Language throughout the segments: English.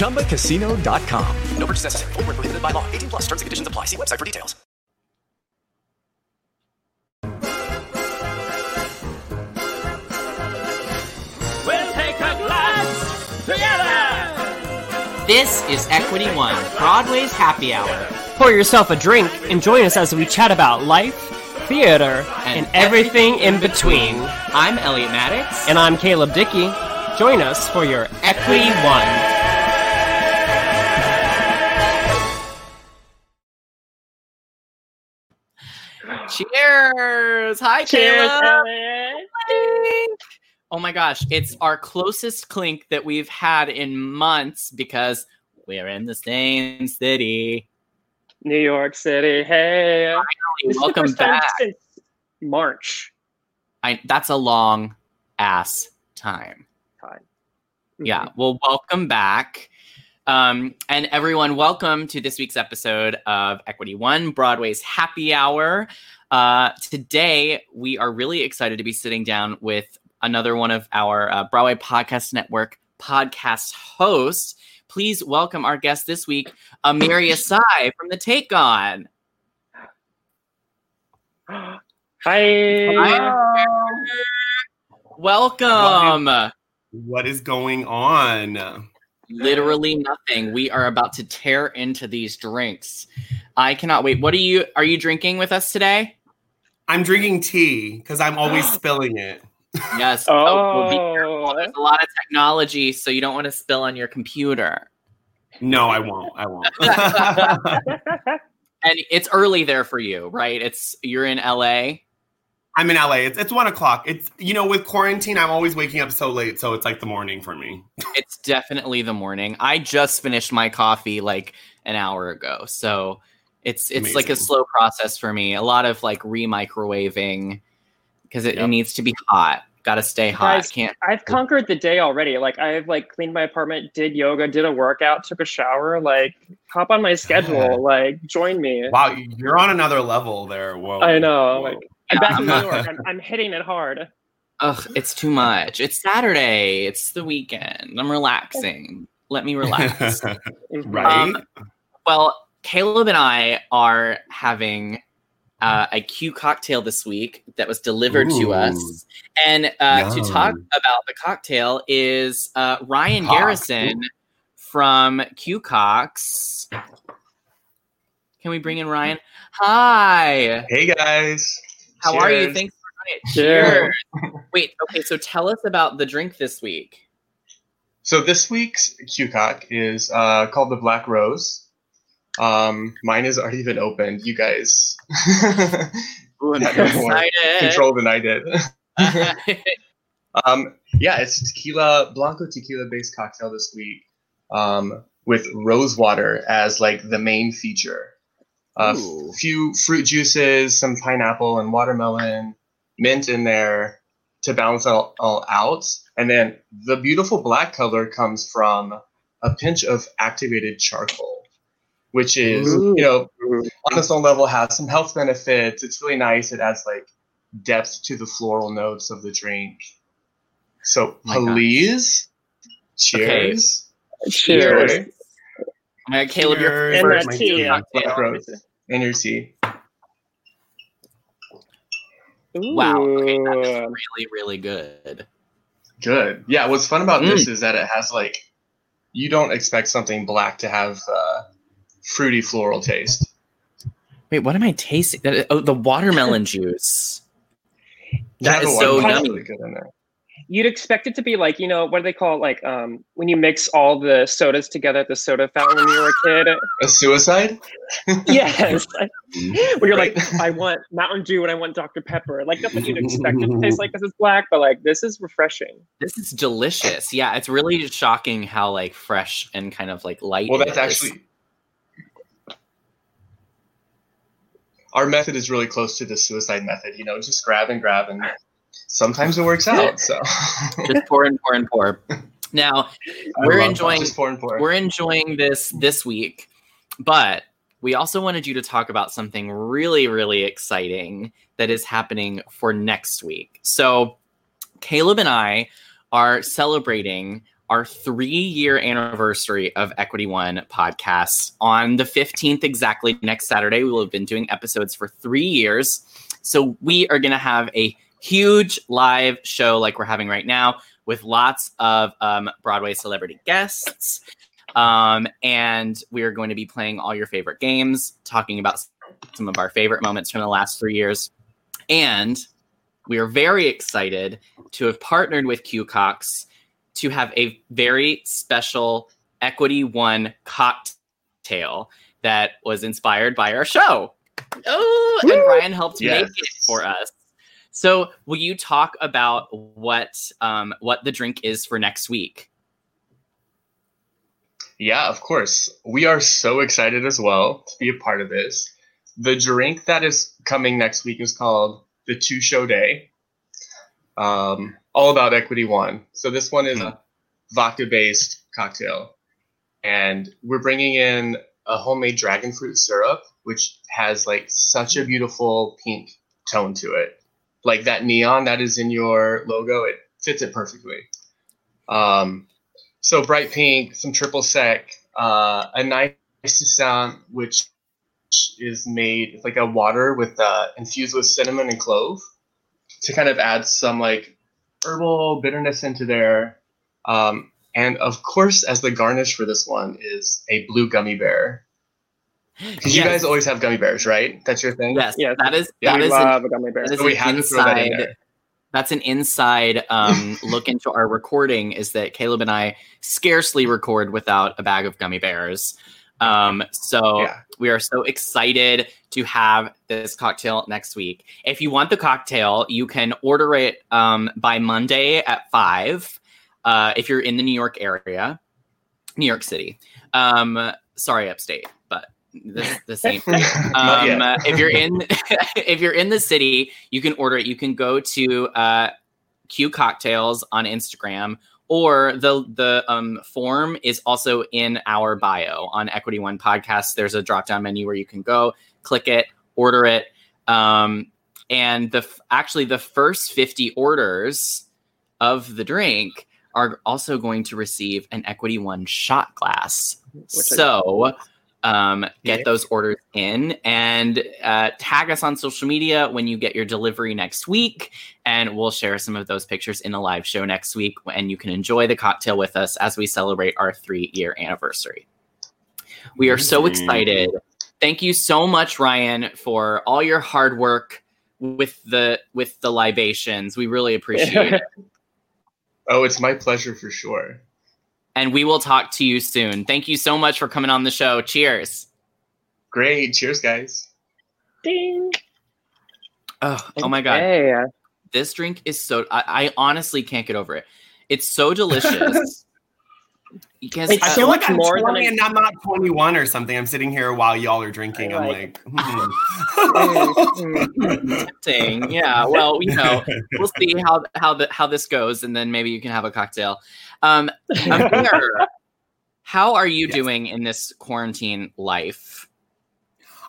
ChumbaCasino.com. No purchase necessary. Void where prohibited by law. 18 plus terms and conditions apply. See website for details. We'll take a glass together. This is Equity One, Broadway's happy hour. Pour yourself a drink and join us as we chat about life, theater, and, everything in between. I'm Elliot Maddox. And I'm Caleb Dickey. Join us for your Equity One. Cheers! Hi, Cheers, Clink. Oh my gosh, it's our closest clink that we've had in months because we're in the same city. New York City. Hey. This is the Welcome first time back. since March. I, that's a long ass time. Time. Yeah. Well, welcome back. Um, and everyone, welcome to this week's episode of Equity One, Broadway's Happy Hour. Uh, today, we are really excited to be sitting down with another one of our uh, Broadway Podcast Network podcast hosts. Please welcome our guest this week, Amiri Asai from The Take On. Hi. Welcome. What is going on? literally nothing. We are about to tear into these drinks. I cannot wait. What are you are you drinking with us today? I'm drinking tea because I'm always spilling it. Yes. Oh. oh. well, be careful. There's a lot of technology, so you don't want to spill on your computer. No, I won't. I won't. And it's early there for you, right? It's you're in LA. I'm in LA. It's it's one o'clock. It's you know with quarantine, I'm always waking up so late, so it's like the morning for me. It's definitely the morning. I just finished my coffee like an hour ago, so it's it's like a slow process for me. A lot of like re-microwaving because it, it needs to be hot. Got to stay hot. Guys, Can't I've conquered the day already. Like I've like cleaned my apartment, did yoga, did a workout, took a shower. Like hop on my schedule. Like join me. Wow, you're on another level there. Whoa. I know. Whoa. Like I'm back in New York. I'm, I'm hitting it hard. Ugh, it's too much. It's Saturday. It's the weekend. I'm relaxing. Let me relax. right? Um, well, Caleb and I are having uh, a Q cocktail this week that was delivered to us. And uh, to talk about the cocktail is uh, Ryan Cock. Garrison from Q Cox. Can we bring in Ryan? Hi. Hey guys. How are you? Cheers. Thanks for doing it. Cheers. Cheers. Wait, okay, so tell us about the drink this week. So this week's QCOC is uh, called the Black Rose. Um, mine has already been opened. You guys Ooh, I'm had so more control than I did. Um, yeah, it's tequila blanco tequila based cocktail this week um, with rose water as like the main feature. A Ooh. few fruit juices, some pineapple and watermelon, mint in there to balance it all, all out. And then the beautiful black color comes from a pinch of activated charcoal, which is, Ooh. you know, mm-hmm. on its own level has some health benefits. It's really nice. It adds like depth to the floral notes of the drink. So oh gosh. please, cheers. Cheers. Cheers. Uh, Caleb, your Cheers. And first that my tea. dear. Black Rose. And your tea. Wow. Okay, that is really, really good. Good. Yeah, what's fun about Mm. this is that it has like you don't expect something black to have uh, fruity floral taste. Wait, what am I tasting? That- Oh, the watermelon juice. That Yeah, is so yummy. really good in there. You'd expect it to be like, you know, what do they call it? Like um, when you mix all the sodas together at the soda fountain when you were a kid. A suicide? yes. when you're like, I want Mountain Dew and I want Dr. Pepper. Like that's what you'd expect it to taste like because it's black, but like this is refreshing. This is delicious. Yeah, it's really shocking how like fresh and kind of like light. Well, it that's is. actually our method is really close to the suicide method. You know, just grab and grab, and sometimes it works out. So just pour and pour and pour. Now I we're enjoying pour and pour. we're enjoying this this week, but we also wanted you to talk about something really really exciting that is happening for next week. So Caleb and I are celebrating our three year anniversary of Equity One podcast on the 15th exactly next Saturday. We will have been doing episodes for three years. So we are going to have a huge live show like we're having right now with lots of um, Broadway celebrity guests. Um, and we are going to be playing all your favorite games, talking about some of our favorite moments from the last three years. And we are very excited to have partnered with Q Cox to have a very special Equity One cocktail that was inspired by our show. Oh, and Ryan helped Yes. make it for us. So, will you talk about what um, what the drink is for next week? Yeah, of course. We are so excited as well to be a part of this. The drink that is coming next week is called the Two Show Day. Um, all about Equity One. So this one is a vodka based cocktail. And we're bringing in a homemade dragon fruit syrup, which has like such a beautiful pink tone to it. Like that neon that is in your logo, it fits it perfectly. Um, so bright pink, some triple sec, uh, a nice sound which is made it's like a water with uh, infused with cinnamon and clove to kind of add some like herbal bitterness into there. Um, and of course, as the garnish for this one is a blue gummy bear. Because you guys always have gummy bears, right? That's your thing. Yes, Yes. that is Yeah, that we is an- love a gummy bear. that is So we an had to throw that in inside- there. That's an inside um, look into our recording. Is that Caleb and I scarcely record without a bag of gummy bears. Um, so Yeah. we are so excited to have this cocktail next week. If you want the cocktail, you can order it um, by Monday at five. Uh, if you're in the New York area, New York City. Um, sorry, upstate, but the, the same thing. Um, uh, if you're in if you're in the city, you can order it. You can go to uh, Q Cocktails on Instagram, or the the um, form is also in our bio on Equity One Podcast. There's a drop down menu where you can go, click it, order it, um, and the actually the first 50 orders of the drink are also going to receive an Equity One shot glass. Which I- So um, get Yeah. those orders in and uh, tag us on social media when you get your delivery next week. And we'll share some of those pictures in a live show next week. And you can enjoy the cocktail with us as we celebrate our three year anniversary. We are so excited. Thank you so much, Ryan, for all your hard work with the with the libations. We really appreciate it. Oh, it's my pleasure for sure. And we will talk to you soon. Thank you so much for coming on the show. Cheers. Great. Cheers, guys. Ding. Oh, oh my god. Hey. Uh, this drink is so I, I honestly can't get over it. It's so delicious. you guys It's I uh, feel so like I'm more 20 I- and I'm not 21 or something. I'm sitting here while y'all are drinking. I'm Like- like, Mm, hmm. tempting. Yeah. Well, you know, we'll see how how the how this goes, and then maybe you can have a cocktail. Um, Amir, how are you Yes. doing in this quarantine life?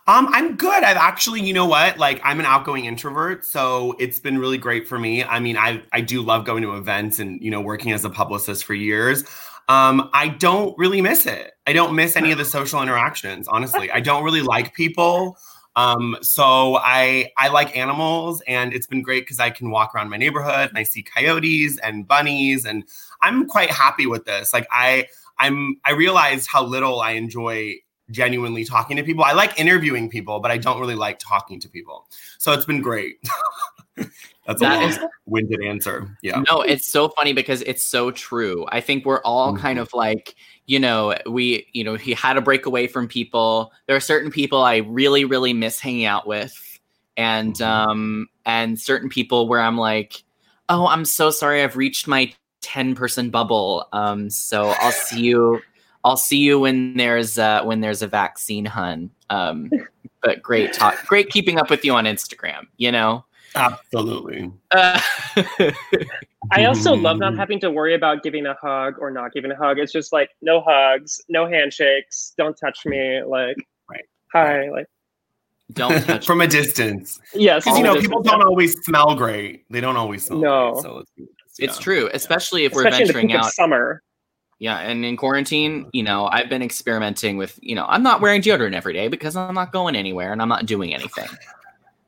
Um, I'm good. I've actually, you know what? Like, I'm an outgoing introvert, so it's been really great for me. I mean, I I do love going to events and you know working as a publicist for years. Um, I don't really miss it. I don't miss any of the social interactions. Honestly, I don't really like people. Um, so I I like animals, and it's been great because I can walk around my neighborhood and I see coyotes and bunnies, and I'm quite happy with this. Like I I'm I realized how little I enjoy genuinely talking to people. I like interviewing people, but I don't really like talking to people. So it's been great. That's That a is- long-winded answer. Yeah. No, it's so funny because it's so true. I think we're all kind Mm-hmm. of like, you know, we, you know, he had to break away from people. There are certain people I really, really miss hanging out with, and Mm-hmm. um, and certain people where I'm like, oh, I'm so sorry, I've reached my ten person bubble. Um, so I'll see you. I'll see you when there's uh, when there's a vaccine, hun. Um, but great talk, great keeping up with you on Instagram. You know. Absolutely. Uh, I also love not having to worry about giving a hug or not giving a hug. It's just like no hugs, no handshakes, don't touch me. Like, Right. hi, like don't touch From a distance. yes. Because you know, people is- don't always smell great. They don't always smell No. great. So let's. It's Yeah. true, especially if we're especially in the venturing out. summer. Yeah, and in quarantine, you know, I've been experimenting with, you know, I'm not wearing deodorant every day because I'm not going anywhere and I'm not doing anything.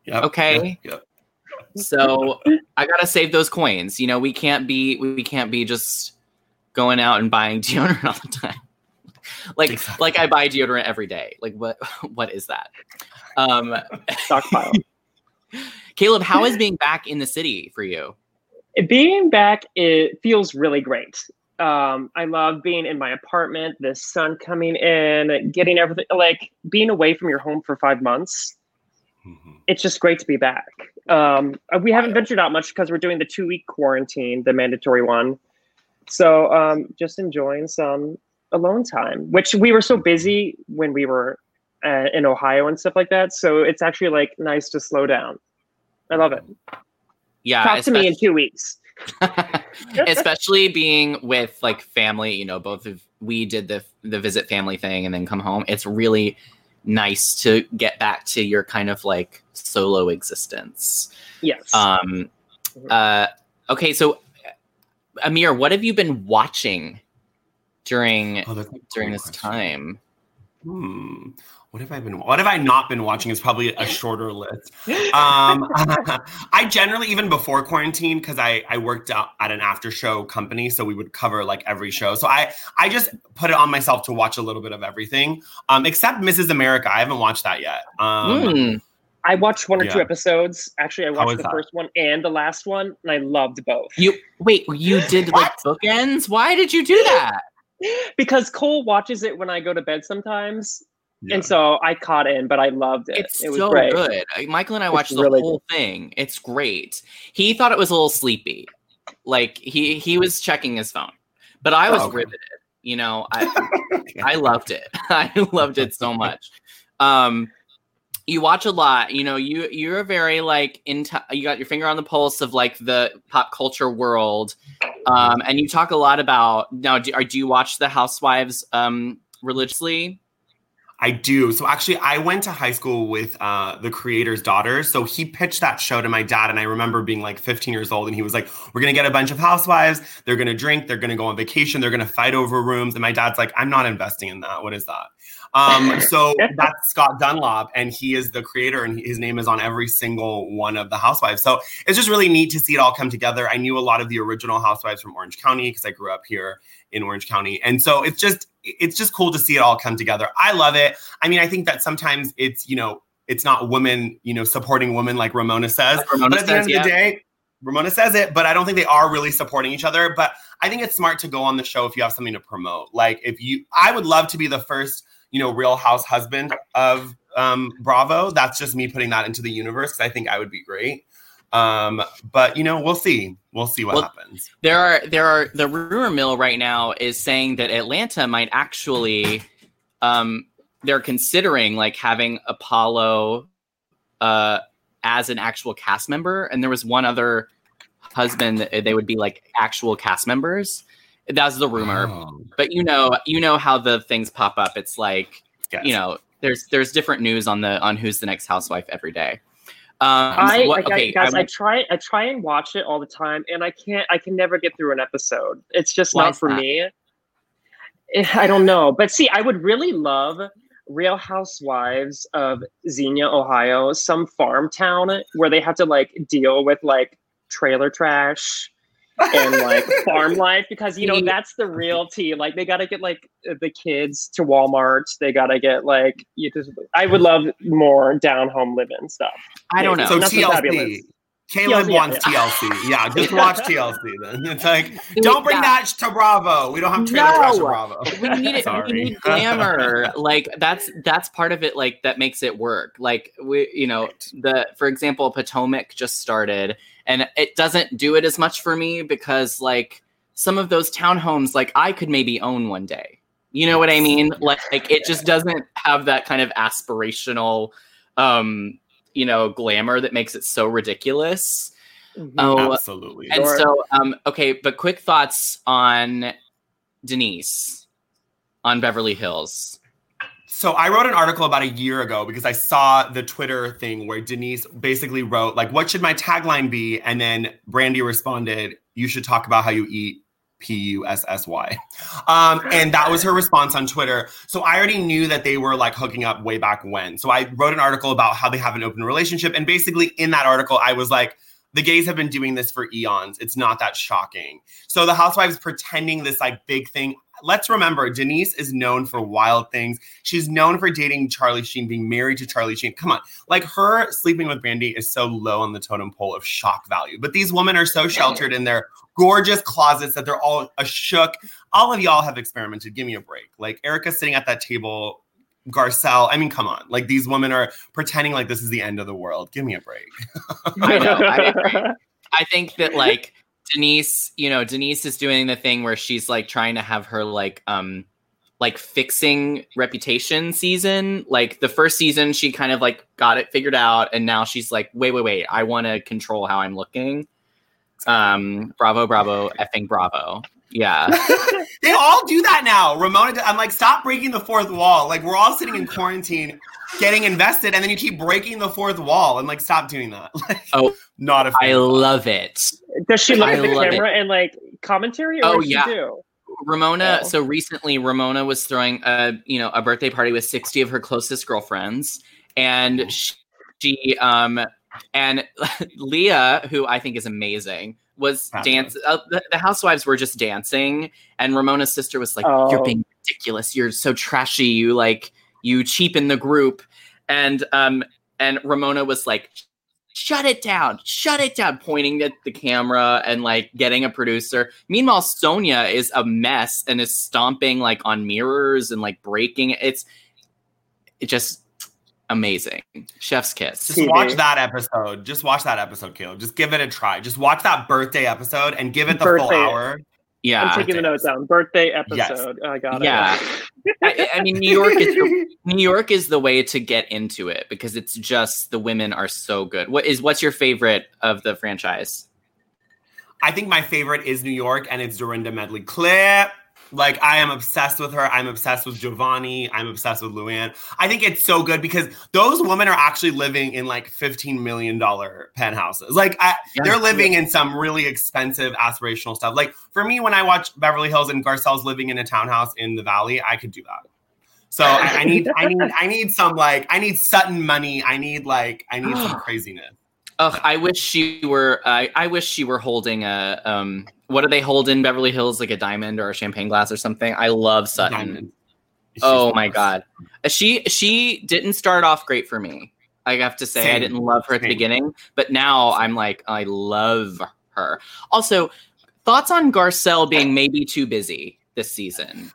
Yep, Okay. yep, yep. So I gotta save those coins. You know, we can't be we can't be just going out and buying deodorant all the time. Like Exactly. like I buy deodorant every day. Like what what is that? Um Stockpile. Caleb, how is being back in the city for you? being back it feels really great um i love being in my apartment the sun coming in getting everything like being away from your home for five months Mhm. it's just great to be back um uh, we haven't ventured out much because we're doing the two week quarantine the mandatory one. So um just enjoying some alone time which we were so busy when we were uh, in ohio and stuff like that. So it's actually like nice to slow down. I love it. Yeah, talk to me in two weeks. especially being with like family you know both of we did the the visit family thing and then come home. It's really nice to get back to your kind of like solo existence yes um uh okay so amir what have you been watching during Oh, during this question. time Hmm. What have I been? What have I not been watching? Is probably a shorter list. Um, I generally, even before quarantine, because I I worked out at an after show company, so we would cover like every show. So I I just put it on myself to watch a little bit of everything, um, except Mrs. America. I haven't watched that yet. Um, Mm, I watched one or two episodes. Actually, I watched the that? first one and the last one, and I loved both. you wait you did like bookends why did you do that because Cole watches it when I go to bed sometimes, yeah. and so I caught in. But I loved it. It's it was so great. good. Michael and I It's watched the really whole thing. It's great. He thought it was a little sleepy. Like he he was checking his phone. But I was Oh, okay. riveted. You know, I I loved it. I loved it so much. Um you watch a lot, you know, you you're very like into you got your finger on the pulse of like the pop culture world. Um and you talk a lot about now do, are, do you watch the housewives um religiously? I do. So actually, I went to high school with uh, the creator's daughter. So he pitched that show to my dad, and I remember being like 15 years old, and he was like, "We're gonna get a bunch of housewives. They're gonna drink. They're gonna go on vacation. They're gonna fight over rooms." And my dad's like, "I'm not investing in that. What is that?" Um, so that's Scott Dunlop, and he is the creator, and his name is on every single one of the housewives. So it's just really neat to see it all come together. I knew a lot of the original housewives from Orange County because I grew up here in Orange County, and so it's just it's just cool to see it all come together. I love it. I mean, I think that sometimes it's you know it's not women you know supporting women like Ramona says, Like Ramona but at the end says, of the yeah. day. Ramona says it, but I don't think they are really supporting each other. But I think it's smart to go on the show if you have something to promote. Like if you, I would love to be the first, you know, Real House husband of um, Bravo. That's just me putting that into the universe because I think I would be great. Um, but you know, we'll see. We'll see what Well, happens. There are there are the rumor mill right now is saying that Atlanta might actually um they're considering like having Apollo uh as an actual cast member and there was one other husband that they would be like actual cast members. That's the rumor. Oh, But you know you know how the things pop up. It's like yes. you know there's there's different news on the on who's the next housewife every day. Um, I, what- like, I okay, guys, I, won't- try I try and watch it all the time, and I can't. I can never get through an episode. It's just not for that? me. Eh, I don't know, but see, I would really love Real Housewives of Xenia, Ohio, some farm town where they have to like deal with like trailer trash and like farm life because you know that's the real tea. Like they gotta get like the kids to Walmart. They gotta get like you just. I would love more down home living stuff. I don't know. So Nothing TLC. fabulous. Caleb TLC, wants yeah. TLC. Yeah, just watch TLC then. It's like, don't bring Yeah. that to Bravo. We don't have trailer trash to Bravo. we need it. Sorry. We need glamour. like that's that's part of it. Like that makes it work. Like we, you know, the for example, Potomac just started, and it doesn't do it as much for me because like some of those townhomes, like I could maybe own one day. You know what I mean? Like, like it just doesn't have that kind of aspirational, um, you know, glamour that makes it so ridiculous. Oh, Absolutely. and so, um, okay, but quick thoughts on Denise on Beverly Hills. So I wrote an article about a year ago because I saw the Twitter thing where Denise basically wrote like, "What should my tagline be?" And then Brandi responded, "You should talk about how you eat." P U S S Y. Um, and that was her response on Twitter. So I already knew that they were like hooking up way back when. So I wrote an article about how they have an open relationship. And basically, in that article, I was like, the gays have been doing this for eons. It's not that shocking. So the housewives pretending this like big thing. Let's remember, Denise is known for wild things. She's known for dating Charlie Sheen, being married to Charlie Sheen. Come on, like her sleeping with Brandi is so low on the totem pole of shock value. But these women are so sheltered in their gorgeous closets that they're all a shook. All of y'all have experimented. Give me a break. Like Erika sitting at that table. Garcelle, I mean, come on. Like these women are pretending like this is the end of the world. Give me a break. I know. I, agree. I think that like Denise, you know, Denise is doing the thing where she's like trying to have her like um like fixing reputation season. Like the first season, she kind of like got it figured out, and now she's like, wait, wait, wait, I want to control how I'm looking. Um, bravo, bravo, effing bravo. Yeah. they all do that now. Ramona, I'm like, stop breaking the fourth wall. Like, we're all sitting in quarantine, getting invested, and then you keep breaking the fourth wall. And like, stop doing that. Like, oh, not a fan. I love it. Does she look I at the love camera and like commentary? Or Oh, what does she yeah. do? Ramona. Oh. So recently, Ramona was throwing a you know a birthday party with sixty of her closest girlfriends, and she, she um and Leah, who I think is amazing, was dance. Uh, the, the housewives were just dancing, and Ramona's sister was like, "You're Oh. being ridiculous. You're so trashy. You like you cheapen the group," and um and Ramona was like. Shut it down. Shut it down. Pointing at the camera and like getting a producer. Meanwhile, Sonja is a mess and is stomping like on mirrors and like breaking. It's it just amazing. Chef's kiss. Just watch that episode. Just watch that episode, Caleb. Just give it a try. Just watch that birthday episode and give it the full hour. Yeah. I'm taking the notes down. Birthday episode. I got it. Yeah. I, I mean, New York is the, New York is the way to get into it because it's just the women are so good. What is what's your favorite of the franchise? I think my favorite is New York, and it's Dorinda Medley Clip. Like I am obsessed with her. I'm obsessed with Giovanni. I'm obsessed with Luann. I think it's so good because those women are actually living in like 15 million dollar penthouses. Like I, Yeah. they're living in some really expensive aspirational stuff. Like for me, when I watch Beverly Hills and Garcelle's living in a townhouse in the Valley, I could do that. So I, I need, I need, I need some like, I need Sutton money. I need like, I need some craziness. Ugh, I wish she were. I I wish she were holding a um. What do they hold in Beverly Hills? Like a diamond or a champagne glass or something. I love Sutton. Diamond. Oh my god, she she didn't start off great for me. I have to say, I didn't love her at the beginning, but now I'm like, I love her. Also, thoughts on Garcelle being maybe too busy this season?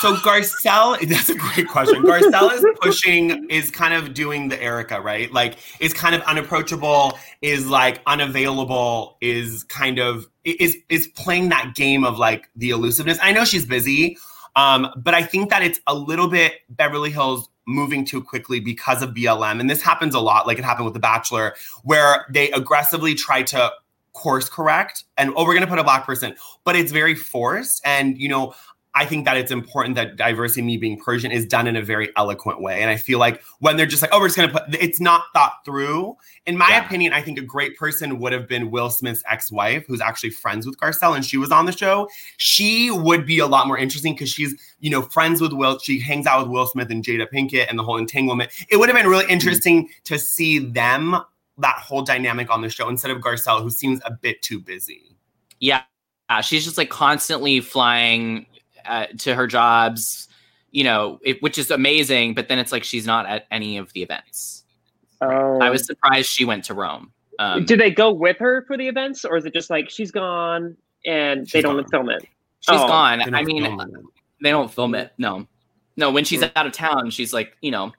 So Garcelle, that's a great question. Garcelle is pushing, is kind of doing the Erika, right? Like is kind of unapproachable, is like unavailable, is kind of is is playing that game of like the elusiveness. I know she's busy, um, but I think that it's a little bit Beverly Hills moving too quickly because of BLM, and this happens a lot. Like it happened with The Bachelor, where they aggressively try to course correct and oh we're going to put a black person but it's very forced and you know I think that it's important that diversity, me being Persian, is done in a very eloquent way. And I feel like when they're just like, oh, we're just going to put, it's not thought through. In my Yeah. opinion, I think a great person would have been Will Smith's ex wife, who's actually friends with Garcelle, and she was on the show. She would be a lot more interesting because she's, you know, friends with Will. She hangs out with Will Smith and Jada Pinkett and the whole entanglement. It would have been really interesting to see them, that whole dynamic on the show, instead of Garcelle, who seems a bit too busy. yeah, uh, she's just like constantly flying uh, to her jobs, you know, it, which is amazing. But then it's like she's not at any of the events. Oh. I was surprised she went to Rome. Um, Do they go with her for the events, or is it just like she's gone and they don't gone. film it? she's Oh. gone. I mean, they don't film it. No, no. When she's out of town, she's like, you know,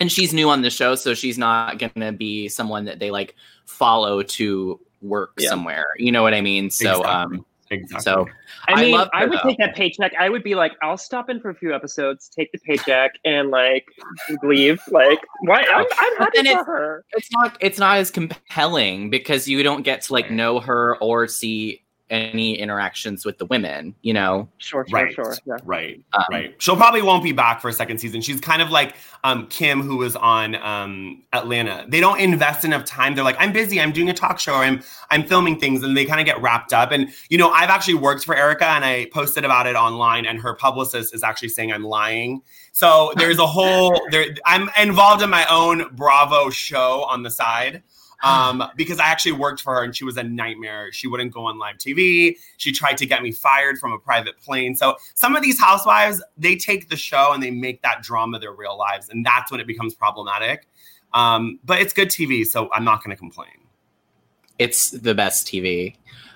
and she's new on the show, so she's not gonna be someone that they like follow to work Yeah. somewhere. You know what I mean? So, Exactly. um, exactly. so I I mean, I, her, would though. take that paycheck. I would be like, I'll stop in for a few episodes, take the paycheck, and like leave. Like, why? I'm, I'm happy for it's- her. it's not it's not as compelling because you don't get to like know her or see any interactions with the women. You know, Sure, sure, right, sure. Yeah. right, Um, right. She'll probably won't be back for a second season. She's kind of like um, Kim, who was on um, Atlanta. They don't invest enough time. They're like, I'm busy. I'm doing a talk show. I'm I'm filming things, and they kind of get wrapped up. And you know, I've actually worked for Erika, and I posted about it online. And her publicist is actually saying I'm lying. So there's a whole there. I'm involved in my own Bravo show on the side. Um, because I actually worked for her and she was a nightmare. She wouldn't go on live TV. She tried to get me fired from a private plane. So some of these housewives, they take the show and they make that drama their real lives, and that's when it becomes problematic. Um, but it's good TV, so I'm not going to complain. it's the best TV.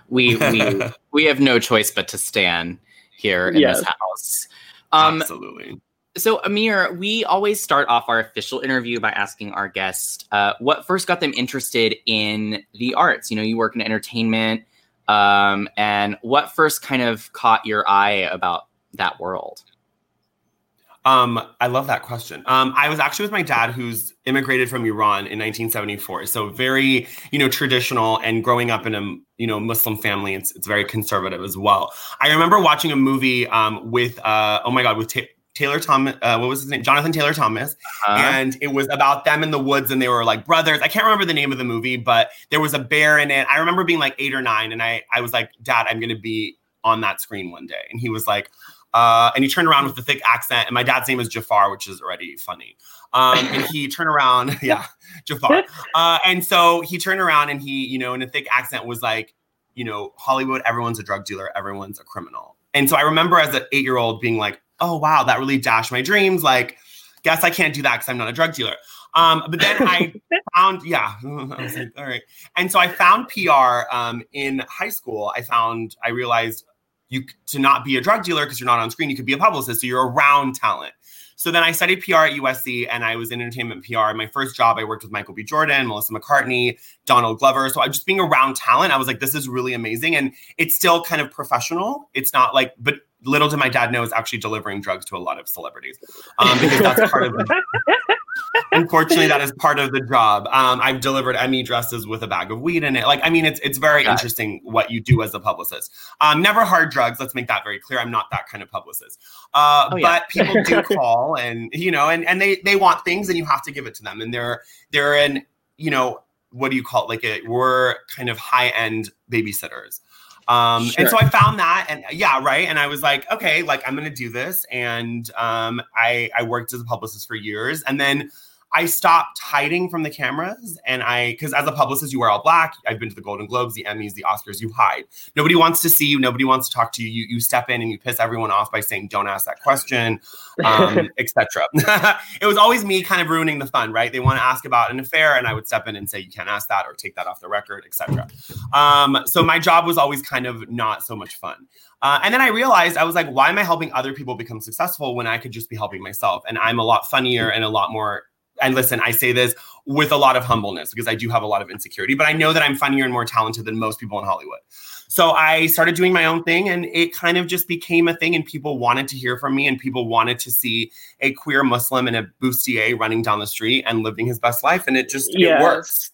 We we we have no choice but to stand here in Yes. this house. Um, Absolutely. So, Amir, we always start off our official interview by asking our guest uh, what first got them interested in the arts. You know, you work in entertainment, um, and what first kind of caught your eye about that world? Um, I love that question. Um, I was actually with my dad, who's immigrated from Iran in 1974. So very, you know, traditional. And growing up in a you know Muslim family, it's it's very conservative as well. I remember watching a movie um, with uh, oh my god, with Taylor Thomas. Uh, what was his name? Jonathan Taylor Thomas. Uh, and it was about them in the woods and they were like brothers i can't remember the name of the movie but there was a bear in it i remember being like eight or nine and i i was like dad i'm gonna be on that screen one day and he was like uh, and he turned around with a thick accent and my dad's name is jafar which is already funny um, and he turned around yeah jafar uh, and so he turned around and he you know in a thick accent was like you know hollywood everyone's a drug dealer everyone's a criminal and so i remember as an eight year old being like oh wow that really dashed my dreams like guess I can't do that because I'm not a drug dealer. Um, but then I found, yeah, I was like, all right. And so I found PR um, in high school. I found, I realized you to not be a drug dealer because you're not on screen, you could be a publicist. So you're around talent. So then I studied PR at USC and I was in entertainment PR. My first job, I worked with Michael B. Jordan, Melissa McCarthy, Donald Glover. So I just being around talent, I was like, this is really amazing. And it's still kind of professional. It's not like, but little did my dad know is actually delivering drugs to a lot of celebrities um, because that's part of the unfortunately that is part of the job. Um, i've delivered emmy dresses with a bag of weed in it. Like i mean it's it's very Okay. interesting what you do as a publicist. Um, never hard drugs let's make that very clear. I'm not that kind of publicist. Uh, Oh, yeah. but people do call and you know and, and they they want things and you have to give it to them. And they're they're in you know what do you call it? Like a, we're kind of high end babysitters um, and so I found that, and yeah, right. And I was like, okay, like I'm gonna do this. And um, I I worked as a publicist for years, and then I stopped hiding from the cameras. And I, because as a publicist, you wear all black. I've been to the Golden Globes, the Emmys, the Oscars. You hide. Nobody wants to see you. Nobody wants to talk to you. You you step in and you piss everyone off by saying, "Don't ask that question," um, etc. it was always me kind of ruining the fun, right? They want to ask about an affair, and I would step in and say, "You can't ask that," or take that off the record, etc. Um, so my job was always kind of not so much fun. Uh, and then I realized I was like, why am I helping other people become successful when I could just be helping myself? And I'm a lot funnier and a lot more. And listen, I say this with a lot of humbleness because I do have a lot of insecurity, but I know that I'm funnier and more talented than most people in Hollywood. So I started doing my own thing and it kind of just became a thing and people wanted to hear from me and people wanted to see a queer Muslim in a bustier running down the street and living his best life and it just Yes. it works.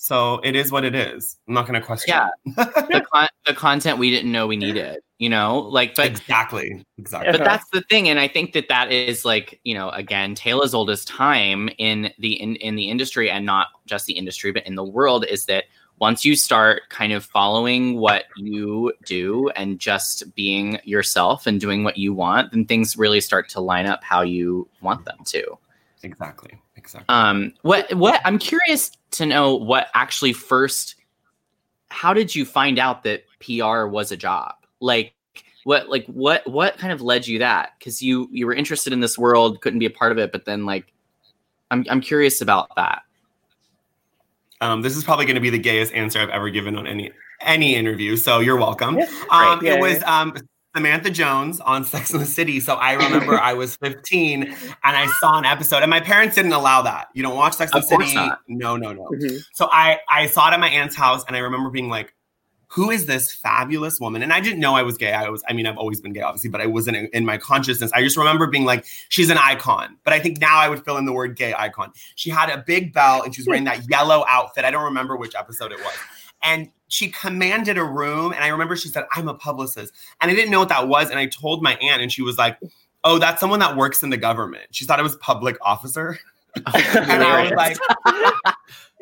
So it is what it is. I'm not going to question. Yeah. the, con- the content we didn't know we needed, you know, like, but exactly, exactly. but that's the thing and i think that that is like you know again taylor's oldest time in the in, in the industry and not just the industry but in the world is that once you start kind of following what you do and just being yourself and doing what you want then things really start to line up how you want them to exactly, exactly. um what what i'm curious to know what actually first how did you find out that PR was a job. Like what like what what kind of led you that? Because you you were interested in this world, couldn't be a part of it, but then like I'm I'm curious about that. Um, this is probably going to be the gayest answer I've ever given on any any interview, so you're welcome. Um. Yeah, it was um, Samantha Jones on Sex and the City. So I remember I was 15 and I saw an episode, and my parents didn't allow that. You don't watch Sex and Of the City. not. No, no, no. Mhm. So I I saw it at my aunt's house, and I remember being like, "Who is this fabulous woman?" And I didn't know I was gay. I was, I mean, I've always been gay, obviously, but I wasn't in, in my consciousness. I just remember being like, "She's an icon." But I think now I would fill in the word "gay icon." She had a big belt, and she was wearing that yellow outfit. I don't remember which episode it was, and she commanded a room. And I remember she said, "I'm a publicist," and I didn't know what that was. And I told my aunt, and she was like. Oh, that's someone that works in the government. She thought it was public officer. and I was like,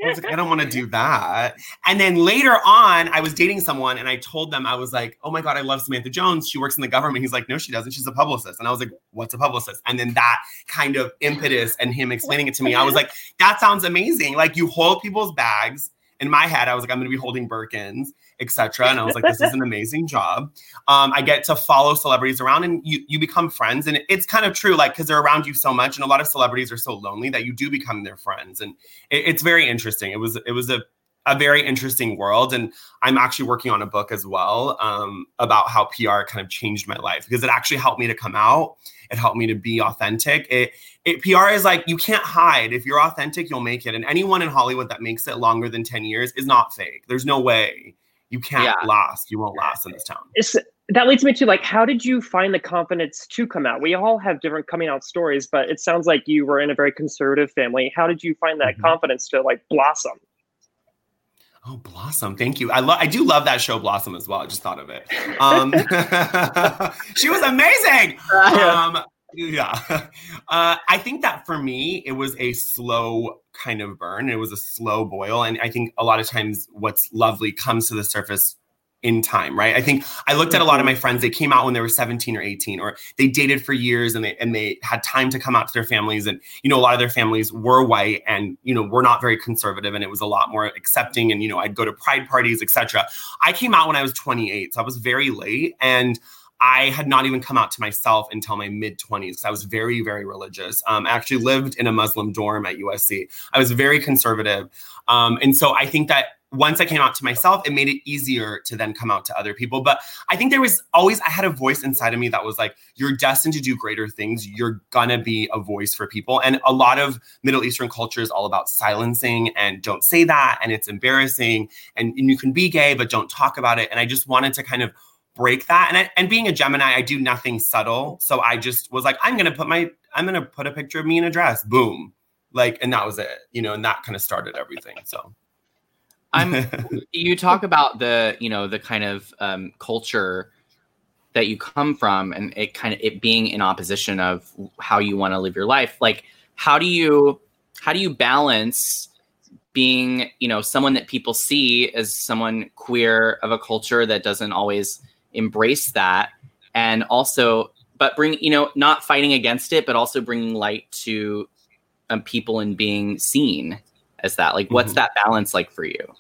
I was like, I don't want to do that. And then later on, I was dating someone and I told them, I was like, oh my God, I love Samantha Jones. She works in the government. He's like, no, she doesn't. She's a publicist. And I was like, what's a publicist? And then that kind of impetus and him explaining it to me, I was like, that sounds amazing. Like you hold people's bags. In my head, I was like, I'm going to be holding Birkins, etc. And I was like, this is an amazing job. Um, I get to follow celebrities around and you, you become friends. And it's kind of true, like, because they're around you so much. And a lot of celebrities are so lonely that you do become their friends. And it, it's very interesting. It was, it was a, a very interesting world. And I'm actually working on a book as well um, about how PR kind of changed my life because it actually helped me to come out. It helped me to be authentic. It, it PR is like you can't hide. If you're authentic, you'll make it. And anyone in Hollywood that makes it longer than 10 years is not fake. There's no way you can't Yeah. last. You won't last in this town. It's, that leads me to like, how did you find the confidence to come out? We all have different coming out stories, but it sounds like you were in a very conservative family. How did you find that Mhm. confidence to like blossom? Oh, Blossom. Thank you. I love I do love that show Blossom as well. I just thought of it. Um she was amazing. Um yeah. Uh I think that for me it was a slow kind of burn. It was a slow boil and I think a lot of times what's lovely comes to the surface in time, right? I think I looked at a lot of mm-hmm. my friends. They came out when they were 17 or 18, or they dated for years and they and they had time to come out to their families. And you know, a lot of their families were white and you know were not very conservative, and it was a lot more accepting. And you know, I'd go to pride parties, etc. I came out when I was 28, so I was very late, and I had not even come out to myself until my mid 20s. I was very, very religious. Um, I actually lived in a Muslim dorm at USC. I was very conservative. Um, and so I think that once I came out to myself, it made it easier to then come out to other people. But I think there was always, I had a voice inside of me that was like, you're destined to do greater things. You're gonna be a voice for people. And a lot of Middle Eastern culture is all about silencing and don't say that. And it's embarrassing. And, and you can be gay, but don't talk about it. And I just wanted to kind of break that. And I, and being a Gemini, I do nothing subtle. So I just was like, I'm gonna put my, I'm gonna put a picture of me in a dress. Boom. Like, and that was it, you know, and that kind of started everything. So I'm you talk about the you know the kind of um, culture that you come from and it kind of it being in opposition of how you want to live your life like how do you how do you balance being you know someone that people see as someone queer of a culture that doesn't always embrace that and also but bring you know not fighting against it but also bringing light to um, people and being seen as that like what's Mhm. that balance like for you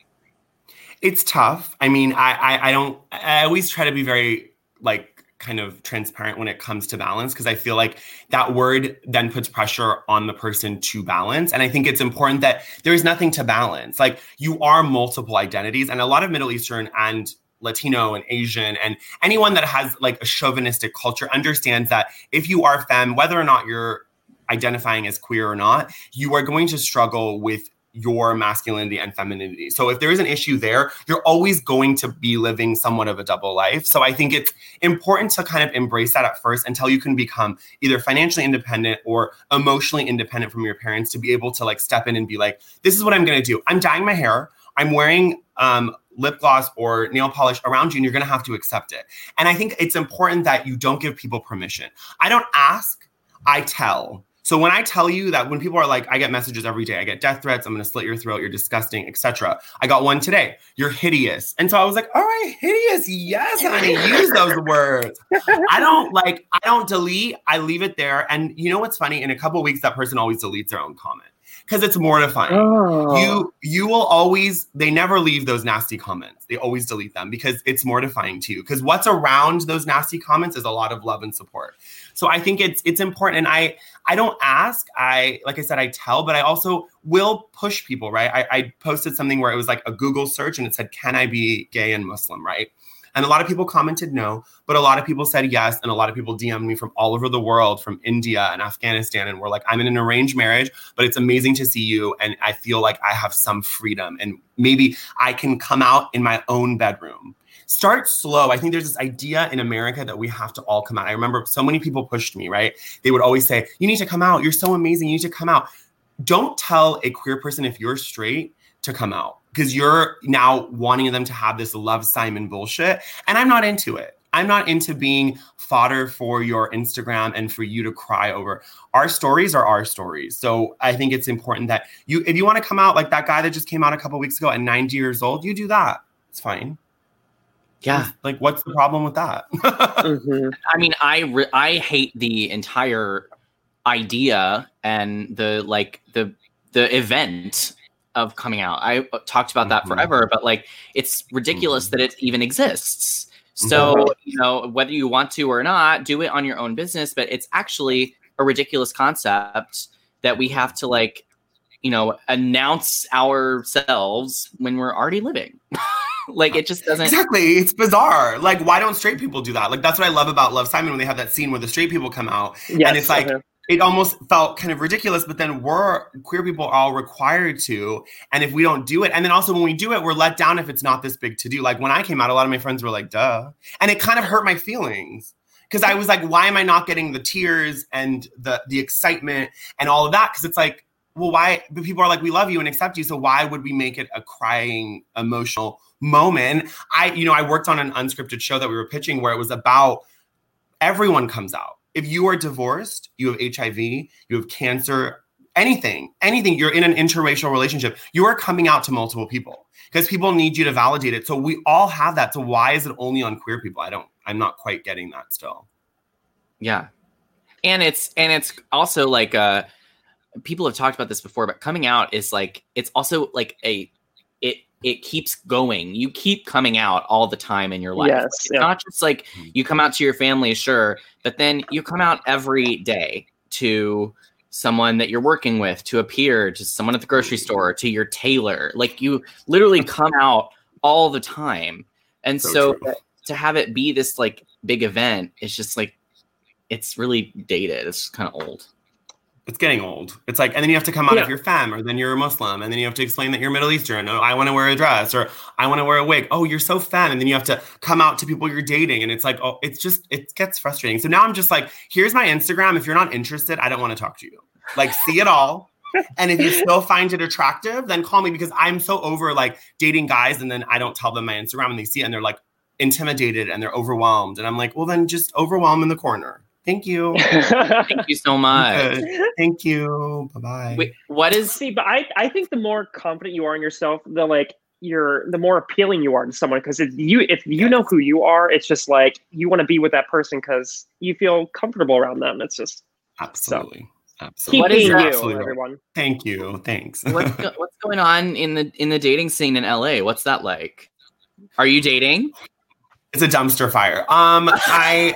it's tough. I mean, I, I I don't I always try to be very like kind of transparent when it comes to balance because I feel like that word then puts pressure on the person to balance. And I think it's important that there is nothing to balance. Like you are multiple identities, and a lot of Middle Eastern and Latino and Asian and anyone that has like a chauvinistic culture understands that if you are femme, whether or not you're identifying as queer or not, you are going to struggle with your masculinity and femininity. So if there is an issue there, you're always going to be living somewhat of a double life. So I think it's important to kind of embrace that at first until you can become either financially independent or emotionally independent from your parents to be able to like step in and be like, this is what I'm going to do. I'm dyeing my hair. I'm wearing um, lip gloss or nail polish around you, and you're going to have to accept it. And I think it's important that you don't give people permission. I don't ask, I tell. So when I tell you that when people are like, I get messages every day, I get death threats, I'm gonna slit your throat, you're disgusting, etc. I got one today, you're hideous. And so I was like, all right, hideous, yes, honey, use those words. I don't like, I don't delete, I leave it there. And you know what's funny? In a couple weeks, that person always deletes their own comment. Because it's mortifying. Oh. You you will always they never leave those nasty comments. They always delete them because it's mortifying to you. Because what's around those nasty comments is a lot of love and support. So I think it's it's important. And I I don't ask. I like I said, I tell, but I also will push people, right? I, I posted something where it was like a Google search and it said, Can I be gay and Muslim? Right. And a lot of people commented no, but a lot of people said yes. And a lot of people DM'd me from all over the world, from India and Afghanistan. And were like, I'm in an arranged marriage, but it's amazing to see you. And I feel like I have some freedom. And maybe I can come out in my own bedroom. Start slow. I think there's this idea in America that we have to all come out. I remember so many people pushed me, right? They would always say, You need to come out. You're so amazing. You need to come out. Don't tell a queer person if you're straight to come out because you're now wanting them to have this love Simon bullshit. And I'm not into it. I'm not into being fodder for your Instagram and for you to cry over. Our stories are our stories. So I think it's important that you, if you want to come out like that guy that just came out a couple weeks ago at 90 years old, you do that. It's fine. Yeah. Like, what's the problem with that? Mhm. I mean, I re- I hate the entire idea and the like the the event of coming out. I uh, talked about that Mhm. forever, but like it's ridiculous Mhm. that it even exists. So, you know, whether you want to or not, do it on your own business, but it's actually a ridiculous concept that we have to like, you know, announce ourselves when we're already living. like it just doesn't Exactly. It's bizarre. Like, why don't straight people do that? Like, that's what I love about Love Simon when they have that scene where the straight people come out. Yes, and it's like, uh-huh. It almost felt kind of ridiculous, but then we're queer people are all required to. And if we don't do it, and then also when we do it, we're let down if it's not this big to do. Like when I came out, a lot of my friends were like, duh. And it kind of hurt my feelings. Because I was like, why am I not getting the tears and the the excitement and all of that? Because it's like, well, why? But people are like, we love you and accept you. So why would we make it a crying, emotional moment? I, you know, I worked on an unscripted show that we were pitching where it was about everyone comes out. If you are divorced, you have HIV, you have cancer, anything, anything, you're in an interracial relationship, you are coming out to multiple people because people need you to validate it. So we all have that. So why is it only on queer people? I don't, I'm not quite getting that still. Yeah. And it's and it's also like uh people have talked about this before, but coming out is like it's also like a it it keeps going. You keep coming out all the time in your life. Yes, it's yeah. not just like hmm. you come out to your family, sure, but then you come out every day to someone that you're working with, to a peer, to someone at the grocery store, to your tailor. Like you literally come out all the time. And So so, to have it be this like big event, it's just like it's really dated. It's kind of old. It's getting old. It's like, and then you have to come out Yeah. if you're femme, or then you're a Muslim, and then you have to explain that you're Middle Eastern. Oh, I want to wear a dress, or I want to wear a wig. Oh, you're so femme, and then you have to come out to people you're dating, and it's like, oh, it's just, it gets frustrating. So now I'm just like, here's my Instagram. If you're not interested, I don't want to talk to you. Like, see it all. And if you still find it attractive, then call me because I'm so over like dating guys, and then I don't tell them my Instagram, and they see it, and they're like intimidated and they're overwhelmed, and I'm like, well, then just overwhelm in the corner. Thank you. Thank you so much. Thank you. Bye bye. What is See, but I, I think the more confident you are in yourself, the like you're the more appealing you are to someone because if you if you know who you are, it's just like you want to be with that person because you feel comfortable around them. It's just Absolutely. keep Absolutely. What is being you, Absolutely right. everyone. Thank you. Thanks. what's, go- what's going on in the in the dating scene in LA? What's that like? Are you dating? It's a dumpster fire. Um, I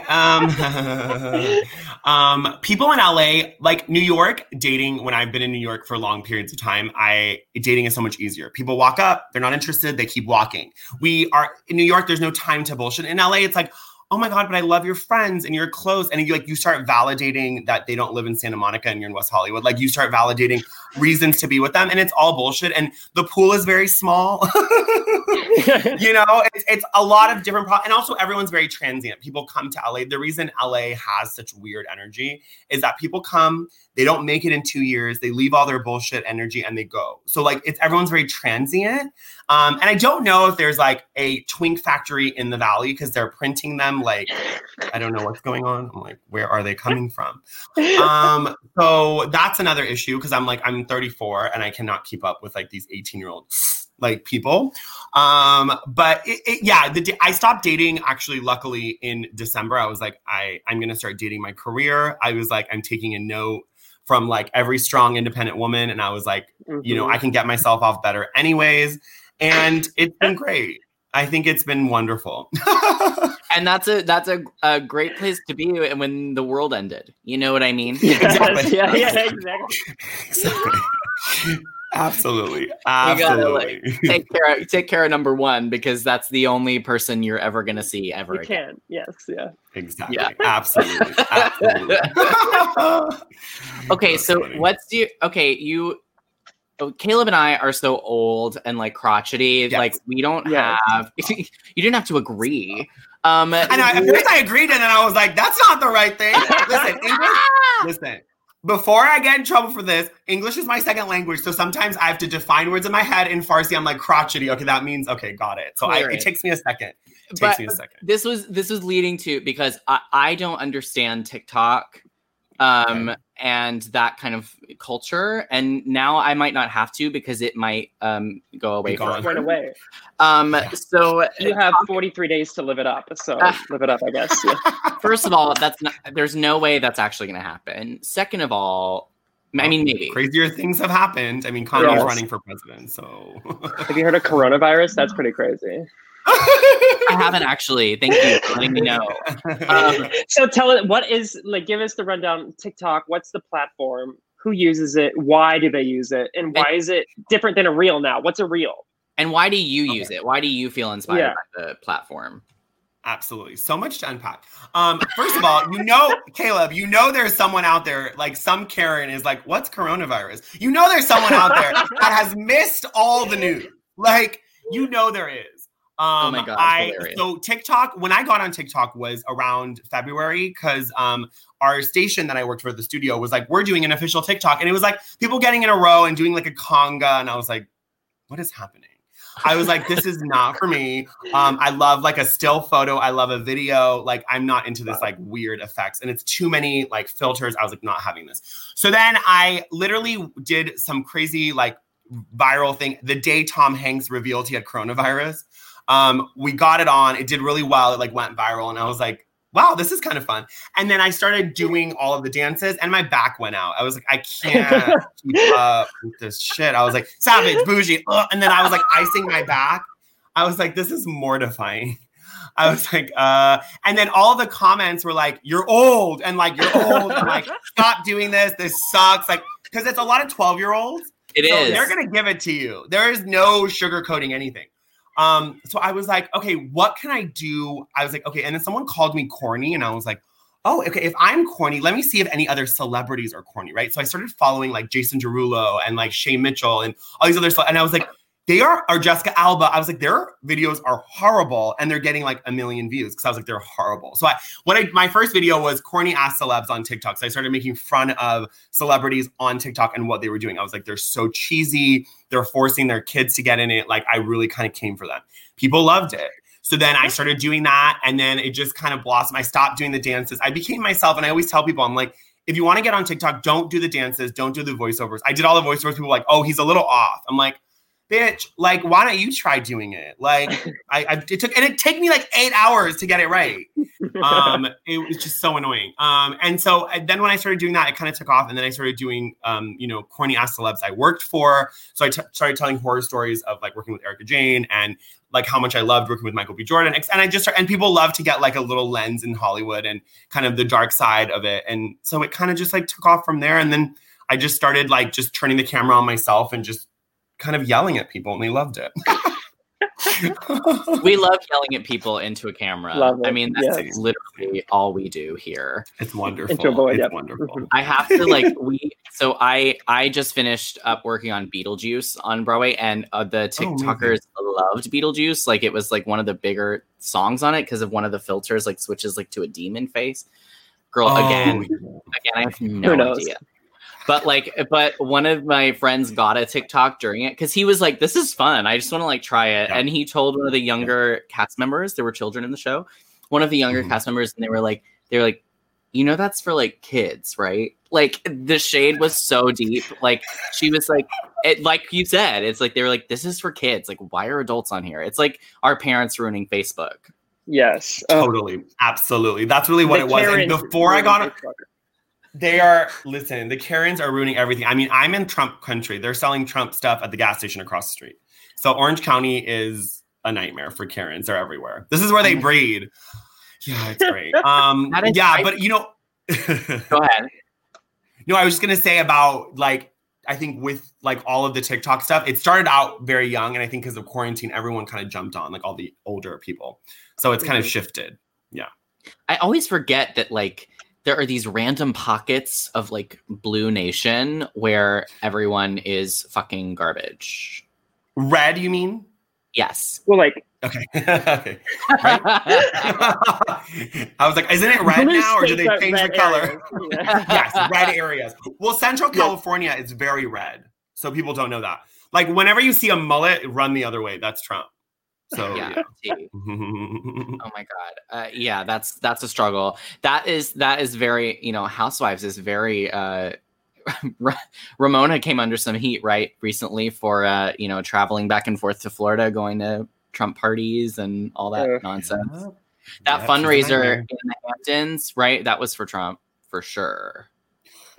um, um, people in LA, like New York, dating. When I've been in New York for long periods of time, I dating is so much easier. People walk up, they're not interested, they keep walking. We are in New York. There's no time to bullshit. In LA, it's like. Oh my God, but I love your friends and you're close. And you like you start validating that they don't live in Santa Monica and you're in West Hollywood. Like you start validating reasons to be with them. And it's all bullshit. And the pool is very small. you know, it's, it's a lot of different, pro- and also everyone's very transient. People come to LA. The reason LA has such weird energy is that people come, they don't make it in two years, they leave all their bullshit energy and they go. So like, it's everyone's very transient. Um, and I don't know if there's like a twink factory in the valley because they're printing them. Like, I don't know what's going on. I'm like, where are they coming from? um so that's another issue because i'm like i'm 34 and i cannot keep up with like these 18 year old like people um but it, it, yeah the i stopped dating actually luckily in december i was like i i'm gonna start dating my career i was like i'm taking a note from like every strong independent woman and I was like, you know, Mhm. I can get myself off better anyways. And it's been great. I think it's been wonderful. and that's a that's a, a great place to be when the world ended. You know what I mean? Yes, yeah, yeah, exactly. exactly. Absolutely. You gotta Absolutely. like take care of, take care of number one because that's the only person you're ever gonna see ever You again. can. Yes. Yeah. exactly. Yeah. Absolutely. Absolutely. Okay, That's so funny. what's your okay? You, oh, Caleb and I are so old and like crotchety. Yes. Like we don't Yes. have. you didn't have to agree. Um, I know. At first, I agreed, and then I was like, "That's not the right thing." Listen, English. Listen. Before I get in trouble for this, English is my second language, so sometimes I have to define words in my head. In Farsi, I'm like crotchety. Okay, that means okay, got it. So I, it takes me a second. It But- takes me a second. this was this was leading to because I, I don't understand TikTok um and that kind of culture and now I might not have to because it might um go away Be gone. Went away. Um so You have 43 days to live it up. So live it up, I guess. Yeah. first of all that's not there's no way that's actually going to happen. Second of all I mean maybe Crazier things have happened. I mean, Kanye's Yes. running for president, so Have you heard of coronavirus? That's pretty crazy. I haven't actually. Thank you for letting me know. Um, So tell it what is like give us the rundown TikTok, what's the platform? Who uses it? Why do they use it? And why is it different than a reel now? What's a reel? and why do you use it? Why do you feel inspired Yeah. by the platform? Absolutely. So much to unpack. Um, first of all, you know, Caleb, you know there's someone out there, like some Karen is like, what's coronavirus? You know there's someone out there that has missed all the news. Like, you know there is. Um, Oh my God, I hilarious. so TikTok, when I got on TikTok was around February because um our station that I worked for the studio was like, we're doing an official TikTok. And it was like people getting in a row and doing like a conga. And I was like, what is happening? I was like, this is not for me. Um, I love like a still photo. I love a video. Like, I'm not into this like weird effects, and it's too many like filters. I was like, not having this. So then I literally did some crazy like viral thing the day Tom Hanks revealed he had coronavirus. Um, we got it on. It did really well. It like went viral, and I was like, wow, this is kind of fun. And then I started doing all of the dances, and my back went out. I was like, I can't keep up with this shit. I was like, savage, bougie, ugh. and then I was like icing my back. I was like, this is mortifying. I was like, uh, and then all the comments were like, you're old, and like, you're old, and like, stop doing this. This sucks. Like, because it's a lot of 12 year olds. It so is. They're gonna give it to you. There is no sugarcoating anything. Um, so I was like, okay, what can I do? I was like, okay, and then someone called me corny, and I was like, oh, okay, if I'm corny, let me see if any other celebrities are corny, right? So I started following like Jason Derulo and like Shay Mitchell and all these other stuff, and I was like, they are or Jessica Alba. I was like, their videos are horrible, and they're getting like a million views because I was like, they're horrible. So I, what I, my first video was corny ass celebs on TikTok. So I started making fun of celebrities on TikTok and what they were doing. I was like, they're so cheesy. They're forcing their kids to get in it. Like I really kind of came for them. People loved it. So then I started doing that, and then it just kind of blossomed. I stopped doing the dances. I became myself, and I always tell people, I'm like, if you want to get on TikTok, don't do the dances, don't do the voiceovers. I did all the voiceovers. People like, oh, he's a little off. I'm like, bitch, like, why don't you try doing it? Like, I, I it took and it took me like eight hours to get it right. Um, it was just so annoying. Um, and so and then when I started doing that, it kind of took off, and then I started doing, um, you know, corny ass celebs I worked for. So I t- started telling horror stories of like working with Erika Jayne and like how much I loved working with Michael B. Jordan. And I just and people love to get like a little lens in Hollywood and kind of the dark side of it. And so it kind of just like took off from there. And then I just started like just turning the camera on myself and just kind of yelling at people, and they loved it. we love yelling at people into a camera. Love I mean, that's yes. literally all we do here. It's wonderful. Into a void, it's yep. wonderful. I have to like we. So I I just finished up working on Beetlejuice on Broadway, and uh, the Oh, amazing. TikTokers loved Beetlejuice. Like it was like one of the bigger songs on it because of one of the filters like switches like to a demon face. Girl, Oh, again, again, I have no Who knows? idea. But like, but one of my friends got a TikTok during it because he was like, "This is fun. I just want to like try it." Yeah. And he told one of the younger cast members, there were children in the show, one of the younger Mhm. cast members, and they were like, they were like, "You know, that's for like kids, right?" Like the shade was so deep. Like she was like, it like you said, it's like they were like, "This is for kids. Like, why are adults on here?" It's like our parents ruining Facebook. Yes. Oh, Totally, absolutely. That's really what it was. And before I got on, Facebook. They are listen. The Karens are ruining everything. I mean, I'm in Trump country. They're selling Trump stuff at the gas station across the street. So Orange County is a nightmare for Karens. They're everywhere. This is where they breed. Yeah, it's great. Um, yeah, but you know, Go ahead. no, I was just gonna say about like I think with like all of the TikTok stuff, it started out very young, and I think because of quarantine, everyone kind of jumped on like all the older people. So it's kind of Mhm. shifted. Yeah. I always forget that like there are these random pockets of like Blue Nation where everyone is fucking garbage. Red, you mean? Yes. Well, like Okay. okay. I was like, isn't it red Blue now, or did they change the color? yeah. yes, red areas. Well, Central Yeah. California is very red, so people don't know that. Like, whenever you see a mullet, run the other way. That's Trump. So yeah. yeah. Oh my god. Uh, yeah, that's that's a struggle. That is that is very you know Housewives is very. uh Ramona came under some heat right recently for uh you know traveling back and forth to Florida, going to Trump parties and all that Ugh. nonsense. Yeah, That she's fundraiser in the Hamptons, right? That was for Trump for sure.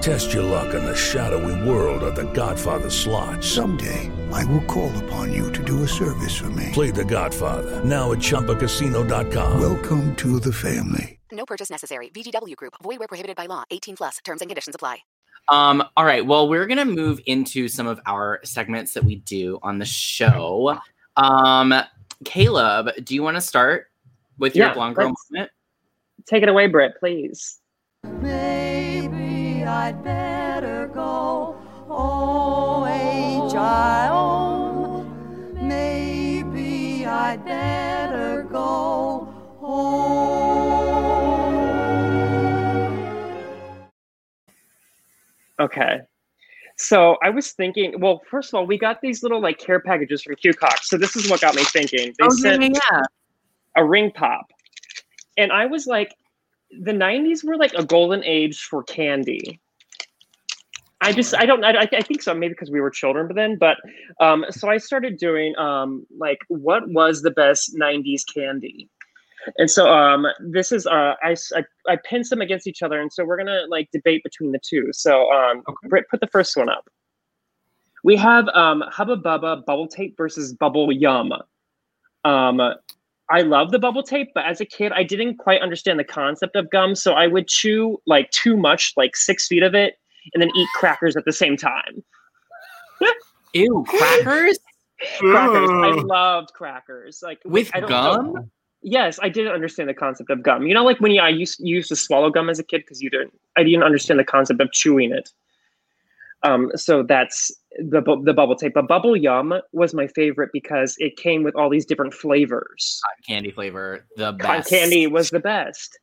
Test your luck in the shadowy world of The Godfather slot. Someday, I will call upon you to do a service for me. Play The Godfather now at ChumbaCasino.com. Welcome to the family. No purchase necessary. VGW Group. Void where prohibited by law. 18 plus. Terms and conditions apply. Um, all right. Well, we're gonna move into some of our segments that we do on the show. Um, Caleb, do you want to start with your Yeah, blonde girl moment? Take it away, Britt, please. Oh, maybe I'd better go O-H-I-O. Maybe I'd better go Okay. So I was thinking, well, first of all, we got these little like care packages from Q Cox. So this is what got me thinking. They Oh, sent yeah, yeah. a ring pop. And I was like, the 90s were like a golden age for candy. I just I don't I, I think so maybe because we were children then but um so I started doing um like what was the best 90s candy? And so um this is uh i i pinned some against each other and so we're gonna like debate between the two. So um Britt put the first one up. We have um Hubba Bubba bubble tape versus bubble yum. Um I love the bubble tape, but as a kid, I didn't quite understand the concept of gum. So I would chew like too much, like six feet of it, and then eat crackers at the same time. Ew, crackers? crackers. I loved crackers. Like With I gum? know. Yes, I didn't understand the concept of gum. You know, like when you, I used you used to swallow gum as a kid because you didn't. I didn't understand the concept of chewing it. Um, so that's the the bubble tape. But bubble yum was my favorite because it came with all these different flavors. Cotton candy flavor, the Cotton best. candy was the best.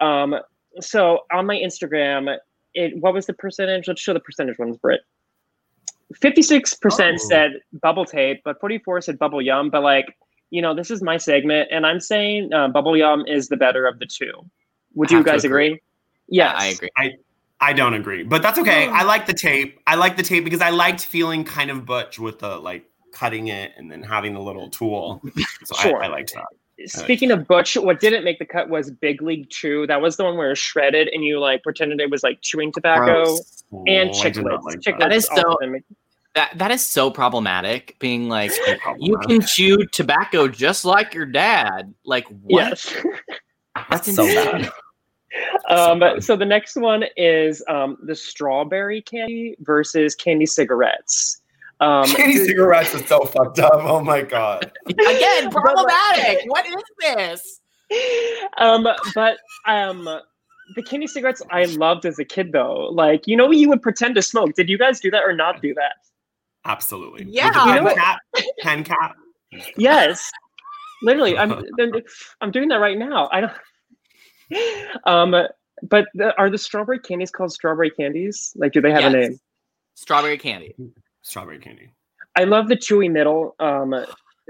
Um, so on my Instagram, it what was the percentage? Let's show the percentage ones, Britt. Fifty-six percent Oh. said bubble tape, but forty-four said bubble yum. But like, you know, this is my segment, and I'm saying uh, bubble yum is the better of the two. Would you guys agree. agree? Yes, I agree. I I don't agree, but that's okay. I hmm. like the tape. I like the tape because I liked feeling kind of butch with the like cutting it and then having the little tool. So Sure. I, I liked that. Speaking of Butch, what didn't make the cut was Big League Chew. That was the one where it was shredded and you like pretended it was like chewing tobacco Gross. and Oh, I chiclets. like chiclets that. That is so- That that is so problematic. Being like, you can chew tobacco just like your dad. Like what? Yes. That's so insane. bad. Um, so the next one is um, the strawberry candy versus candy cigarettes. Um, Candy cigarettes is so fucked up. Oh my god. Again, problematic. what is this? um, but um, the candy cigarettes I loved as a kid, though. Like, you know, you would pretend to smoke. Did you guys do that or not do that? Absolutely. Yeah, With the pen cap. Pen cap. Yes, literally. I'm I'm doing that right now. I don't. Um, but the, are the strawberry candies called strawberry candies? Like, do they have a name? Strawberry candy. Strawberry candy. I love the chewy middle. Um,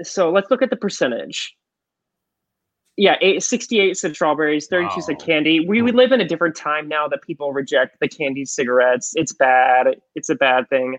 so let's look at the percentage. Yeah, eight, 68 said strawberries, 32 said candy. We, we live in a different time now that people reject the candy cigarettes. It's bad. It's a bad thing.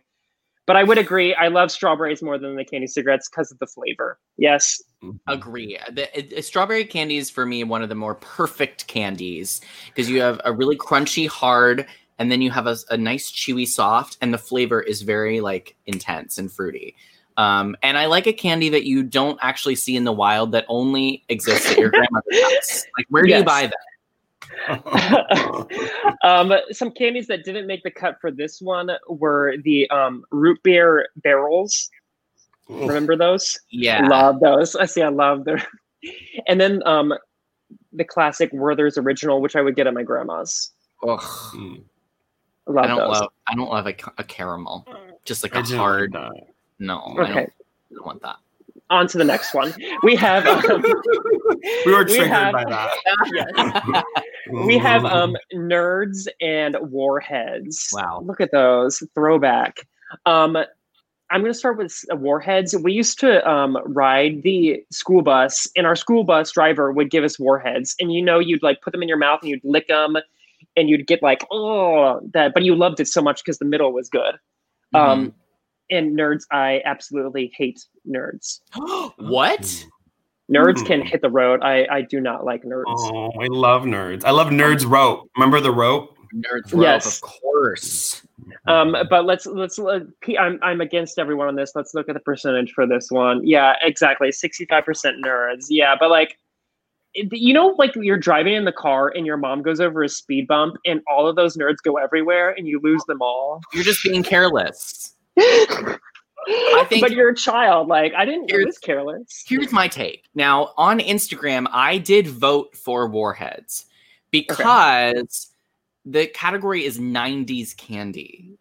But I would agree. I love strawberries more than the candy cigarettes because of the flavor. Yes. Agree. The, it- it- strawberry candy is for me one of the more perfect candies because you have a really crunchy, hard, and then you have a, a nice chewy soft, and the flavor is very like intense and fruity. Um, and I like a candy that you don't actually see in the wild that only exists at your grandmother's house. Like, where do you buy that? um, some candies that didn't make the cut for this one were the um, root beer barrels. Remember those? Yeah. Love those. I see. I love them. And then um, the classic Werther's original, which I would get at my grandma's. Ugh. I love I don't those. love. I don't love a, a caramel. Just like I a didn't hard. like no. I don't, I don't want that. On to the next one. We have. Um, We were We triggered have- by that. yes. we have um nerds and warheads. Wow. Look at those throwback. Um, I'm going to start with uh, warheads. We used to um, ride the school bus, and our school bus driver would give us warheads, and you know, you'd like put them in your mouth and you'd lick them, and you'd get like, oh, that. But you loved it so much because the middle was good. Um, and nerds, I absolutely hate nerds. what? Nerds can Mm. hit the road. I I do not like nerds. Oh, I love nerds. I love nerds rope. Remember the rope? Nerds rope, Yes. of course. Um, but let's let's P- I'm I'm against everyone on this. Let's look at the percentage for this one. Yeah, exactly, sixty five percent nerds. Yeah, but like, you know, like you're driving in the car and your mom goes over a speed bump, and all of those nerds go everywhere, and you lose them all. You're just being careless. I think- but you're a child. Like I didn't. I Here's- was careless. Here's my take. Now, on Instagram, I did vote for Warheads because the category is 90s candy.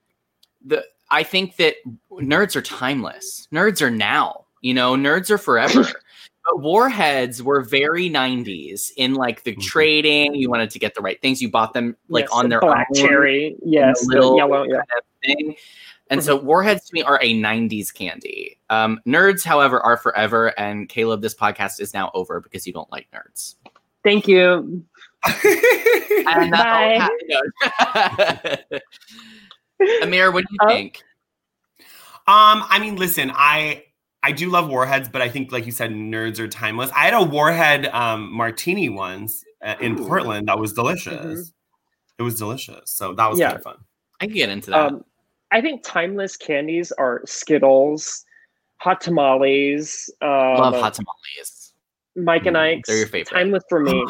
The I think that nerds are timeless. Nerds are now. You know, nerds are forever. but Warheads were very 90s in like the mm-hmm. trading. You wanted to get the right things. You bought them like Yes, on the their black own, cherry. Yes, the the little yellow. Yeah. kind of thing. And so warheads to me are a 90s candy. Um, nerds, however, are forever. And Caleb, this podcast is now over because you don't like nerds. Thank you. And that's I Bye. have. Amir, what do you think? Um, I mean, listen, I I do love warheads, but I think, like you said, nerds are timeless. I had a warhead um, martini once uh, in Ooh. Portland that was delicious. It was delicious, so that was Yeah. kind of fun. I can get into that. Um, I think timeless candies are Skittles, hot tamales. Um, Love hot tamales. Mike and Ike's. They're your favorite. Timeless for me.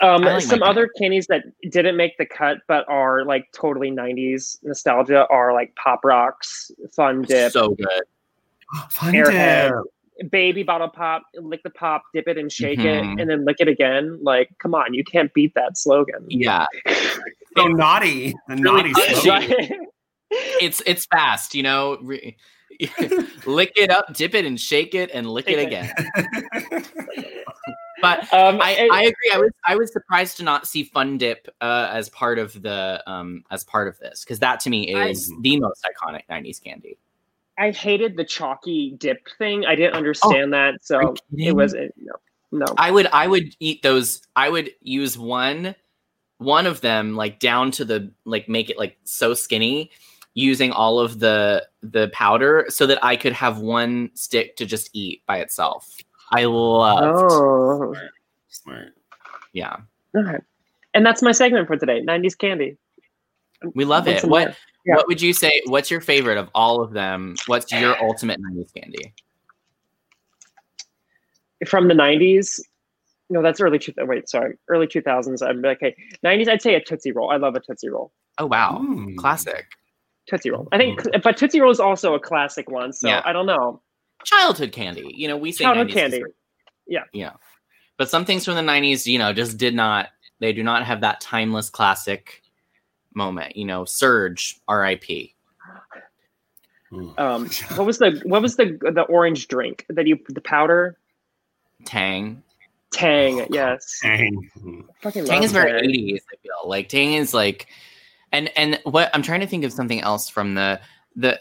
Um, like some Mike and other candies that didn't make the cut but are like totally 90s nostalgia are like Pop Rocks, Fun Dip, So good. Fun Airhead, dip. Baby Bottle Pop, lick the pop, dip it and shake Mhm. it, and then lick it again. Like, come on, you can't beat that slogan. Yeah. So naughty, the naughty slogan. It's it's fast, you know. Lick it up, dip it, and shake it, and lick it again. But Um, I, it- I agree. I was I was surprised to not see Fun Dip uh, as part of the um as part of this because that to me I- is the most iconic '90s candy. I hated the chalky dip thing. I didn't oh, understand that, so it was it, no, no. I would I would eat those. I would use one one of them like down to the like make it like so skinny using all of the the powder so that I could have one stick to just eat by itself. I loved. Oh, Smart. Yeah. okay. And that's my segment for today. '90s candy. We love What's it. What there? Yeah. what would you say what's your favorite of all of them? What's your ultimate 90s candy? from the '90s. No, that's early two. Wait, sorry, early 2000s. I'm okay. '90s. I'd say a Tootsie Roll. I love a Tootsie Roll. Oh wow. Mm. Classic. Tootsie Roll. I think, but Tootsie Roll is also a classic one. So Yeah. I don't know. Childhood candy. You know, we say Childhood 90s 'cause candy. we're- Yeah. Yeah. But some things from the 90s, you know, just did not, they do not have that timeless classic moment. You know, Surge, RIP. Um, what was the what was the the orange drink that you the powder Tang. Tang? yes. Tang. Tang is very 80s, I feel. Like Tang is like and and what I'm trying to think of something else from the the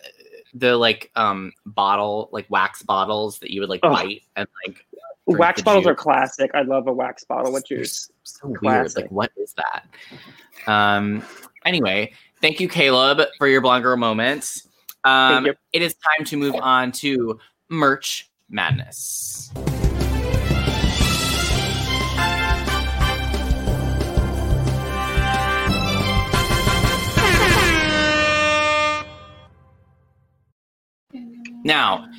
the like um bottle, like wax bottles that you would like Oh. bite and like Wax the bottles are classic. I love a wax bottle with juice. so weird. Like, what is that? Um. Anyway, thank you, Caleb, for your blogger moments. Um, it is time to move on to merch madness. Now,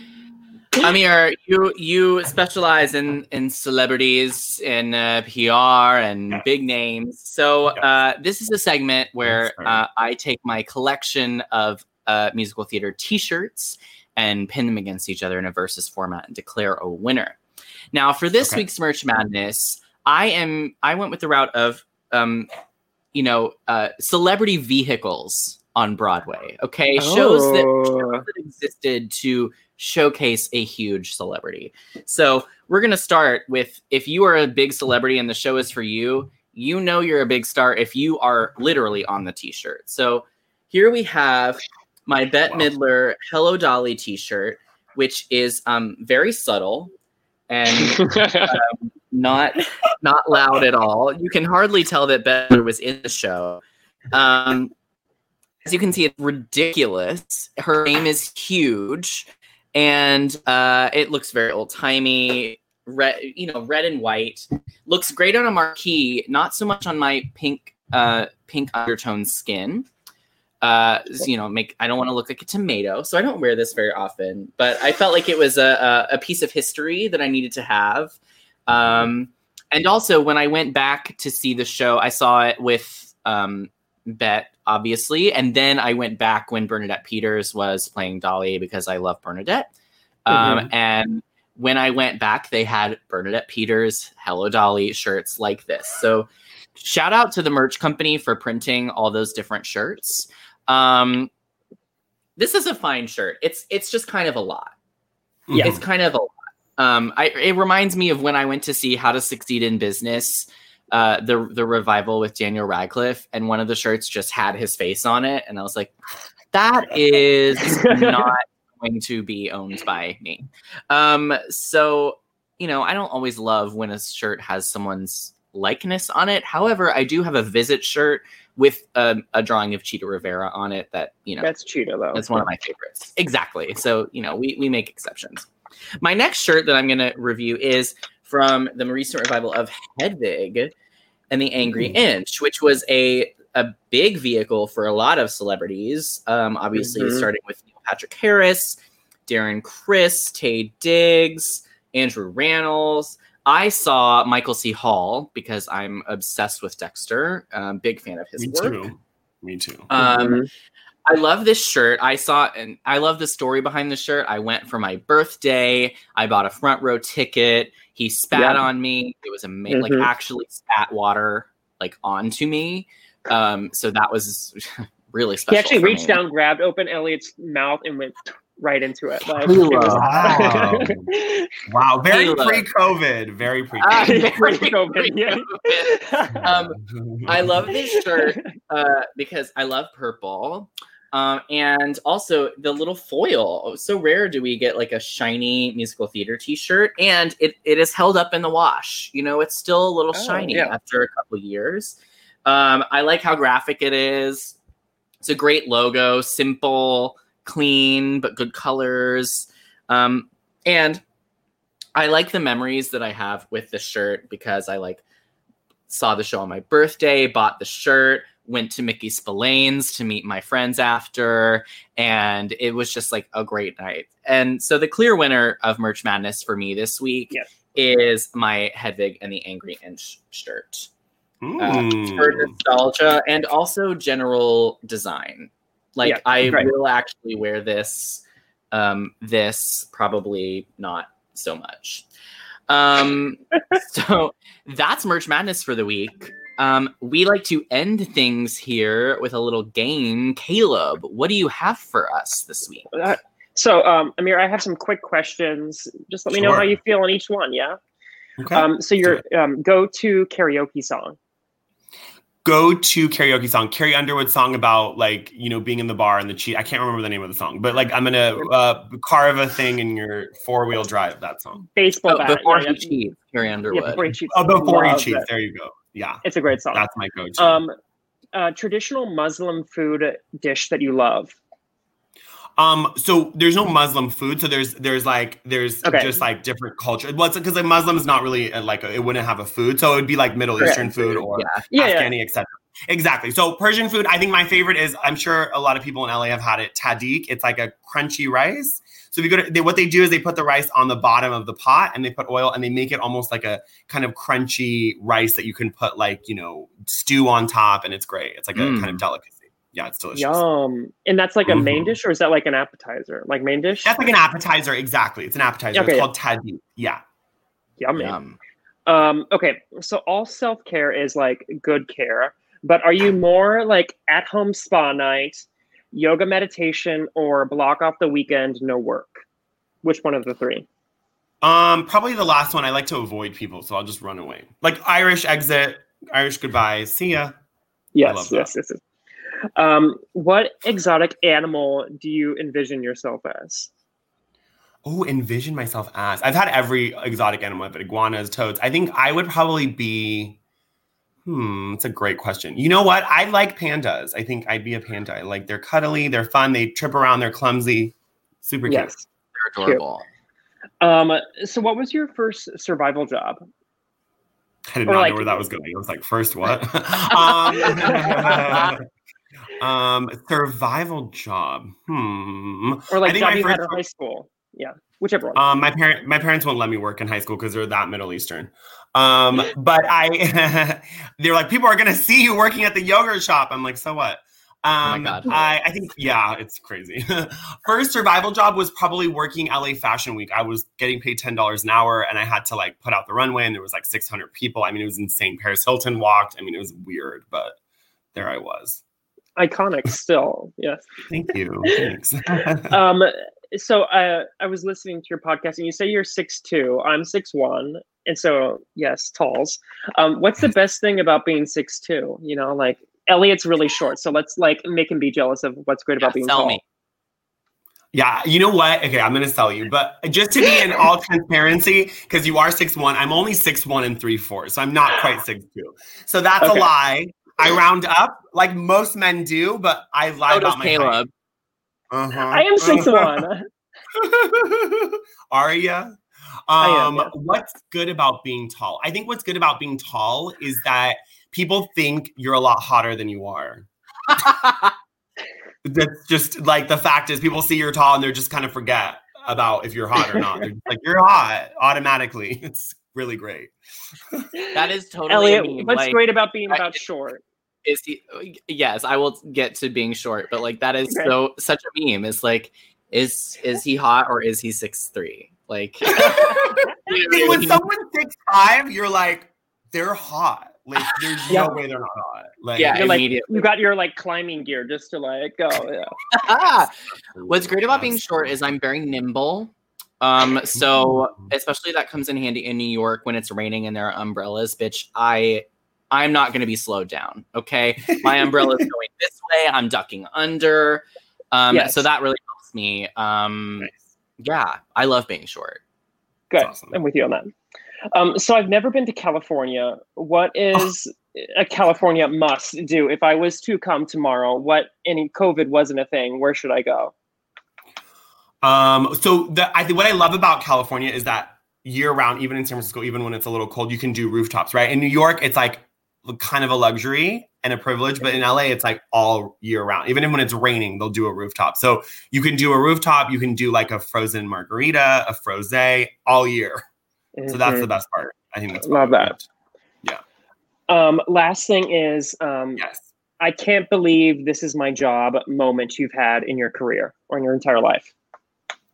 Amir, you you specialize in in celebrities in uh, PR and big names. So uh, this is a segment where uh, I take my collection of uh, musical theater T-shirts and pin them against each other in a versus format and declare a winner. Now, for this Okay. week's Merch Madness, I am I went with the route of um, you know uh, celebrity vehicles on Broadway. Okay, shows that Oh. that existed to showcase a huge celebrity. So we're gonna start with if you are a big celebrity and the show is for you, you know you're a big star if you are literally on the t-shirt. So here we have my Bette Midler Hello Dolly t-shirt, which is um very subtle and um, not not loud at all. You can hardly tell that Bette was in the show. Um, as you can see, it's ridiculous. Her name is huge, and uh, it looks very old timey. Red, you know, red and white. Looks great on a marquee. Not so much on my pink, uh, pink undertone skin. Uh, you know, make I don't want to look like a tomato, so I don't wear this very often. But I felt like it was a, a, a piece of history that I needed to have. Um, and also, when I went back to see the show, I saw it with um, Bette, obviously, and then I went back when Bernadette Peters was playing Dolly because I love Bernadette. Um, Mhm. And when I went back, they had Bernadette Peters Hello Dolly shirts like this. So shout out to the merch company for printing all those different shirts. Um, this is a fine shirt. It's it's just kind of a lot. Yeah. It's kind of a lot. Um, I, it reminds me of when I went to see How to Succeed in Business, uh, the the revival with Daniel Radcliffe, and one of the shirts just had his face on it, and I was like, that is not going to be owned by me. Um, so you know, I don't always love when a shirt has someone's likeness on it. However, I do have a visit shirt with a, a drawing of Chita Rivera on it that you know That's Cheetah though. that's one of my favorites. Exactly. So, you know, we, we make exceptions. My next shirt that I'm going to review is from the recent revival of Hedwig and the Angry Inch, which was a, a big vehicle for a lot of celebrities. Um, obviously, Mhm. starting with Neil Patrick Harris, Darren Criss, Taye Diggs, Andrew Rannells. I saw Michael C. Hall because I'm obsessed with Dexter. Um, big fan of his Me work. too. Me too. Um, Mhm. I love this shirt. I saw and I love the story behind the shirt. I went for my birthday. I bought a front row ticket. He spat Yeah. on me. It was amazing. Like Mhm. actually spat water like onto me. Um, so that was really special. He actually for reached me. down, grabbed open Elliot's mouth, and went right into it. Like, Halo. it was- Wow. Wow. Very Halo. pre-COVID. Very pre Ah, Yeah, very pre-COVID, yeah. um, I love this shirt uh, because I love purple. Um, and also the little foil. Oh, So rare do we get like a shiny musical theater t-shirt and it, it is held up in the wash. You know, it's still a little Oh, shiny yeah. after a couple years. Um, I like how graphic it is. It's a great logo, simple, clean, but good colors. Um, and I like the memories that I have with the shirt because I like saw the show on my birthday, bought the shirt, went to Mickey Spillane's to meet my friends after, and it was just like a great night. And so the clear winner of Merch Madness for me this week Yes. is my Hedwig and the Angry Inch shirt. Uh, for nostalgia and also general design. Like Yeah, I great. will actually wear this. Um, this probably not so much. Um, so that's Merch Madness for the week. Um, we like to end things here with a little game. Caleb, what do you have for us this week? Uh, so, um, Amir, I have some quick questions. Just let me know how you feel on each one. Yeah. Okay. Um, so your um, go-to karaoke song. Go to karaoke song, Carrie Underwood song about like you know being in the bar and the cheat. I can't remember the name of the song, but like I'm gonna uh, carve a thing in your four wheel drive. That song. Baseball Oh, bat. before yeah, he yeah. cheats, Carrie Underwood. Yeah, before he cheats. Oh, before he cheats. it. There you go. Yeah, It's a great song. that's my go-to. Um, uh, traditional Muslim food dish that you love. Um, so there's no Muslim food. So there's there's like there's Okay. just like different culture. Well, it's because a Muslim is not really uh, like a, it wouldn't have a food. So it would be like Middle Correct. Eastern food or Yeah. Yeah, yeah. Etc. Exactly. So Persian food. I think my favorite is. I'm sure a lot of people in LA have had it. Tahdig. It's like a crunchy rice. So if you go to they, what they do is they put the rice on the bottom of the pot and they put oil and they make it almost like a kind of crunchy rice that you can put like you know stew on top and it's great. It's like a Mm. kind of delicacy. Yeah, it's delicious. Yum. And that's like a main Mhm. dish, or is that like an appetizer? Like main dish? That's like an appetizer. Exactly. It's an appetizer. Okay, it's yeah. called tahdig. Yeah. Yummy. Yum. Um, okay, so all self care is like good care, but are you more like at home spa night, yoga meditation, or block off the weekend, no work? Which one of the three? Um, probably the last one. I like to avoid people, so I'll just run away. Like Irish exit, Irish goodbye, see ya. Yes, love that. yes, yes, yes. Um, what exotic animal do you envision yourself as? Oh, envision myself as. I've had every exotic animal, but iguanas, toads. I think I would probably be. Hmm, it's a great question. You know what? I like pandas. I think I'd be a panda. I like they're cuddly, they're fun, they trip around, they're clumsy, super cute. Yes. They're adorable. Um, so what was your first survival job? I did Or not like- know where that was going. I was like, first what? um, um, survival job. Hmm. Or like I think job my you had in high school? Yeah, whichever one. Um, my parent, my parents won't let me work in high school because they're that Middle Eastern. Um, but I, they're like, people are gonna see you working at the yogurt shop. I'm like, so what? Um, God. I, I think, yeah, it's crazy. First survival job was probably working LA Fashion Week. I was getting paid ten dollars an hour, and I had to like put out the runway, and there was like 600 people. I mean, it was insane. Paris Hilton walked. I mean, it was weird, but there I was. Iconic still. Yes. Thank you. Thanks. um so uh, i was listening to your podcast and you say you're six two i'm six one and so yes talls um what's the best thing about being six two you know like elliot's really short so let's like make him be jealous of what's great about being Tell tall me. Yeah, you know what? Okay, I'm gonna sell you, but just to be in all transparency, because you are six one, I'm only six one and three four, so I'm not quite six two. So that's Okay. a lie. I round up like most men do, but I lie So about my height. Caleb. Uh-huh. i am six one Are ya? I am, Um, yeah. what's good about being tall? I think what's good about being tall is that people think you're a lot hotter than you are. That's just like the fact is people see you're tall and they're just kind of forget about if you're hot or not. They're just like you're hot automatically. It's really great. That is totally. elliot a meme. what's like, great about being I- about short is he yes i will get to being short but like that is Okay. so such a meme it's like is is he hot or is he six three like See, when someone's six five, you're like, they're hot. Like there's Yeah. no way they're not hot. Like Yeah, you're like you got your like climbing gear just to like go yeah Ah! what's great about being short is i'm very nimble um so especially that comes in handy in new york when it's raining and there are umbrellas bitch i i'm not going to be slowed down okay? My umbrella is going this way i'm ducking under um Yes. so that really helps me um yeah i love being short. Good. awesome. i'm with you on that. Um so i've never been to california. What is a california must do? If i was to come tomorrow what any covid wasn't a thing where should i go Um, so the I think what I love about California is that year round, even in San Francisco, even when it's a little cold, you can do rooftops, right? In New York, it's like kind of a luxury and a privilege, but in LA, it's like all year round. Even when it's raining, they'll do a rooftop. So you can do a rooftop, you can do like a frozen margarita, a froze all year. So that's the Mhm. best part. I think that's Love that. Um, last thing is, um, Yes. I can't believe this is my job moment you've had in your career or in your entire life?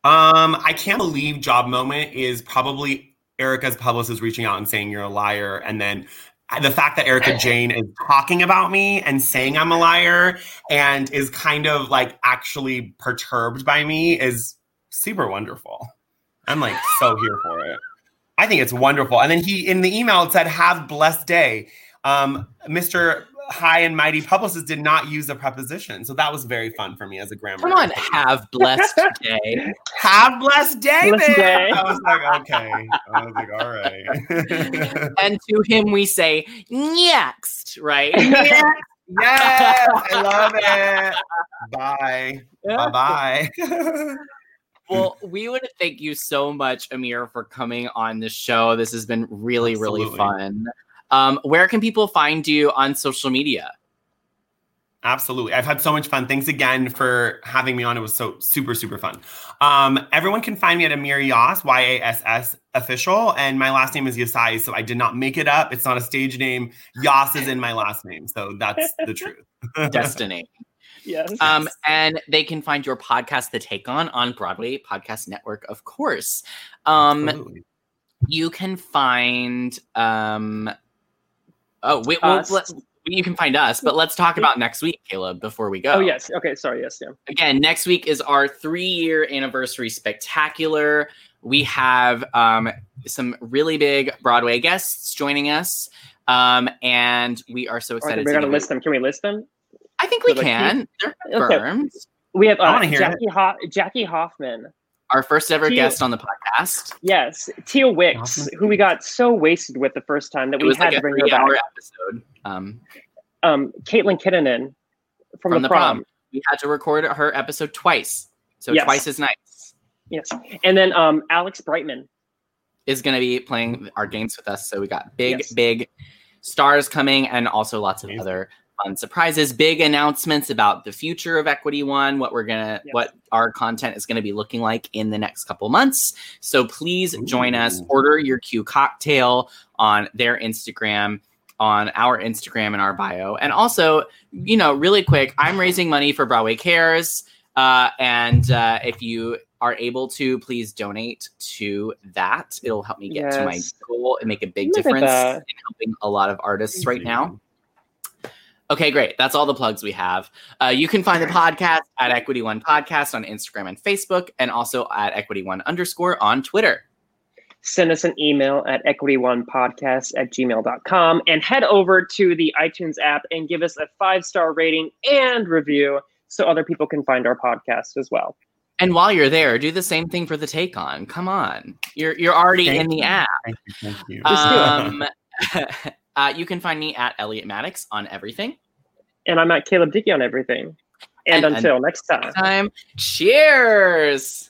Um, I can't believe job moment is probably Erika's publicist reaching out and saying you're a liar, and then the fact that Erika Jayne is talking about me and saying I'm a liar and is kind of like actually perturbed by me is super wonderful. I'm like so here for it. I think it's wonderful. And then he in the email it said, "Have blessed day." Um, Mr. High and mighty publicist did not use a preposition, so that was very fun for me as a grammar. Come on, have blessed day. Have blessed day, Blessed day. I was like, okay. I was like, all right. and to him we say next, right? Yes, yes, I love it. Bye. Bye bye. Well, we want to thank you so much, Amir, for coming on the show. This has been really, really fun. Um, where can people find you on social media? Absolutely. I've had so much fun. Thanks again for having me on. It was so super, super fun. Um, everyone can find me at Amir Yass, Y A S S official. And my last name is Yasai. So I did not make it up. It's not a stage name. Yass is in my last name. So that's the truth. Destiny. Yes. Um, and they can find your podcast, The Take On, on Broadway Podcast Network, of course. Um, Absolutely. you can find. Um, oh, wait, well, Us. let- you can find us, but let's talk about next week, Caleb, before we go. Oh yes. Okay. Sorry. Yes. Yeah. again, next week is our three year anniversary spectacular. We have um, some really big Broadway guests joining us. Um, and we are so excited we're gonna list them. Can we list them? I think we So, like, can. They're Okay. We have uh, wanna hear Jackie Ho- Jackie Hoffman. Our first ever Teal- guest on the podcast. Yes, Teal Wicks, who we got so wasted with the first time that It we had like to bring her back. episode um, Um, Caitlin Kinnunen from, from, the, the prom. prom. We had to record her episode twice. So Yes. twice as nice. Yes, and then um, Alex Brightman. is going to be playing our games with us. So we got big, Yes. big stars coming and also lots of other fun surprises, big announcements about the future of Equity One, what we're going to, what our content is going to be looking like in the next couple months. So please join us, order your Q cocktail on their Instagram. On our Instagram and our bio. And also, you know, really quick, I'm raising money for Broadway Cares. Uh, and uh, if you are able to, please donate to that. It'll help me get to my goal and make a big Look difference in helping a lot of artists right now. Okay, great. That's all the plugs we have. Uh, you can find the podcast at Equity One Podcast on Instagram and Facebook, and also at Equity One underscore on Twitter. Send us an email at equityonePodcast at gmail.com and head over to the iTunes app and give us a five star rating and review so other people can find our podcast as well. And while you're there, do the same thing for the Take On. Come on, you're you're already Thank in the you. app. Thank you. Thank you. Um, uh, you can find me at Elliot Maddox on everything. And I'm at Caleb Dickey on everything. And, And- until next time. Time. Cheers.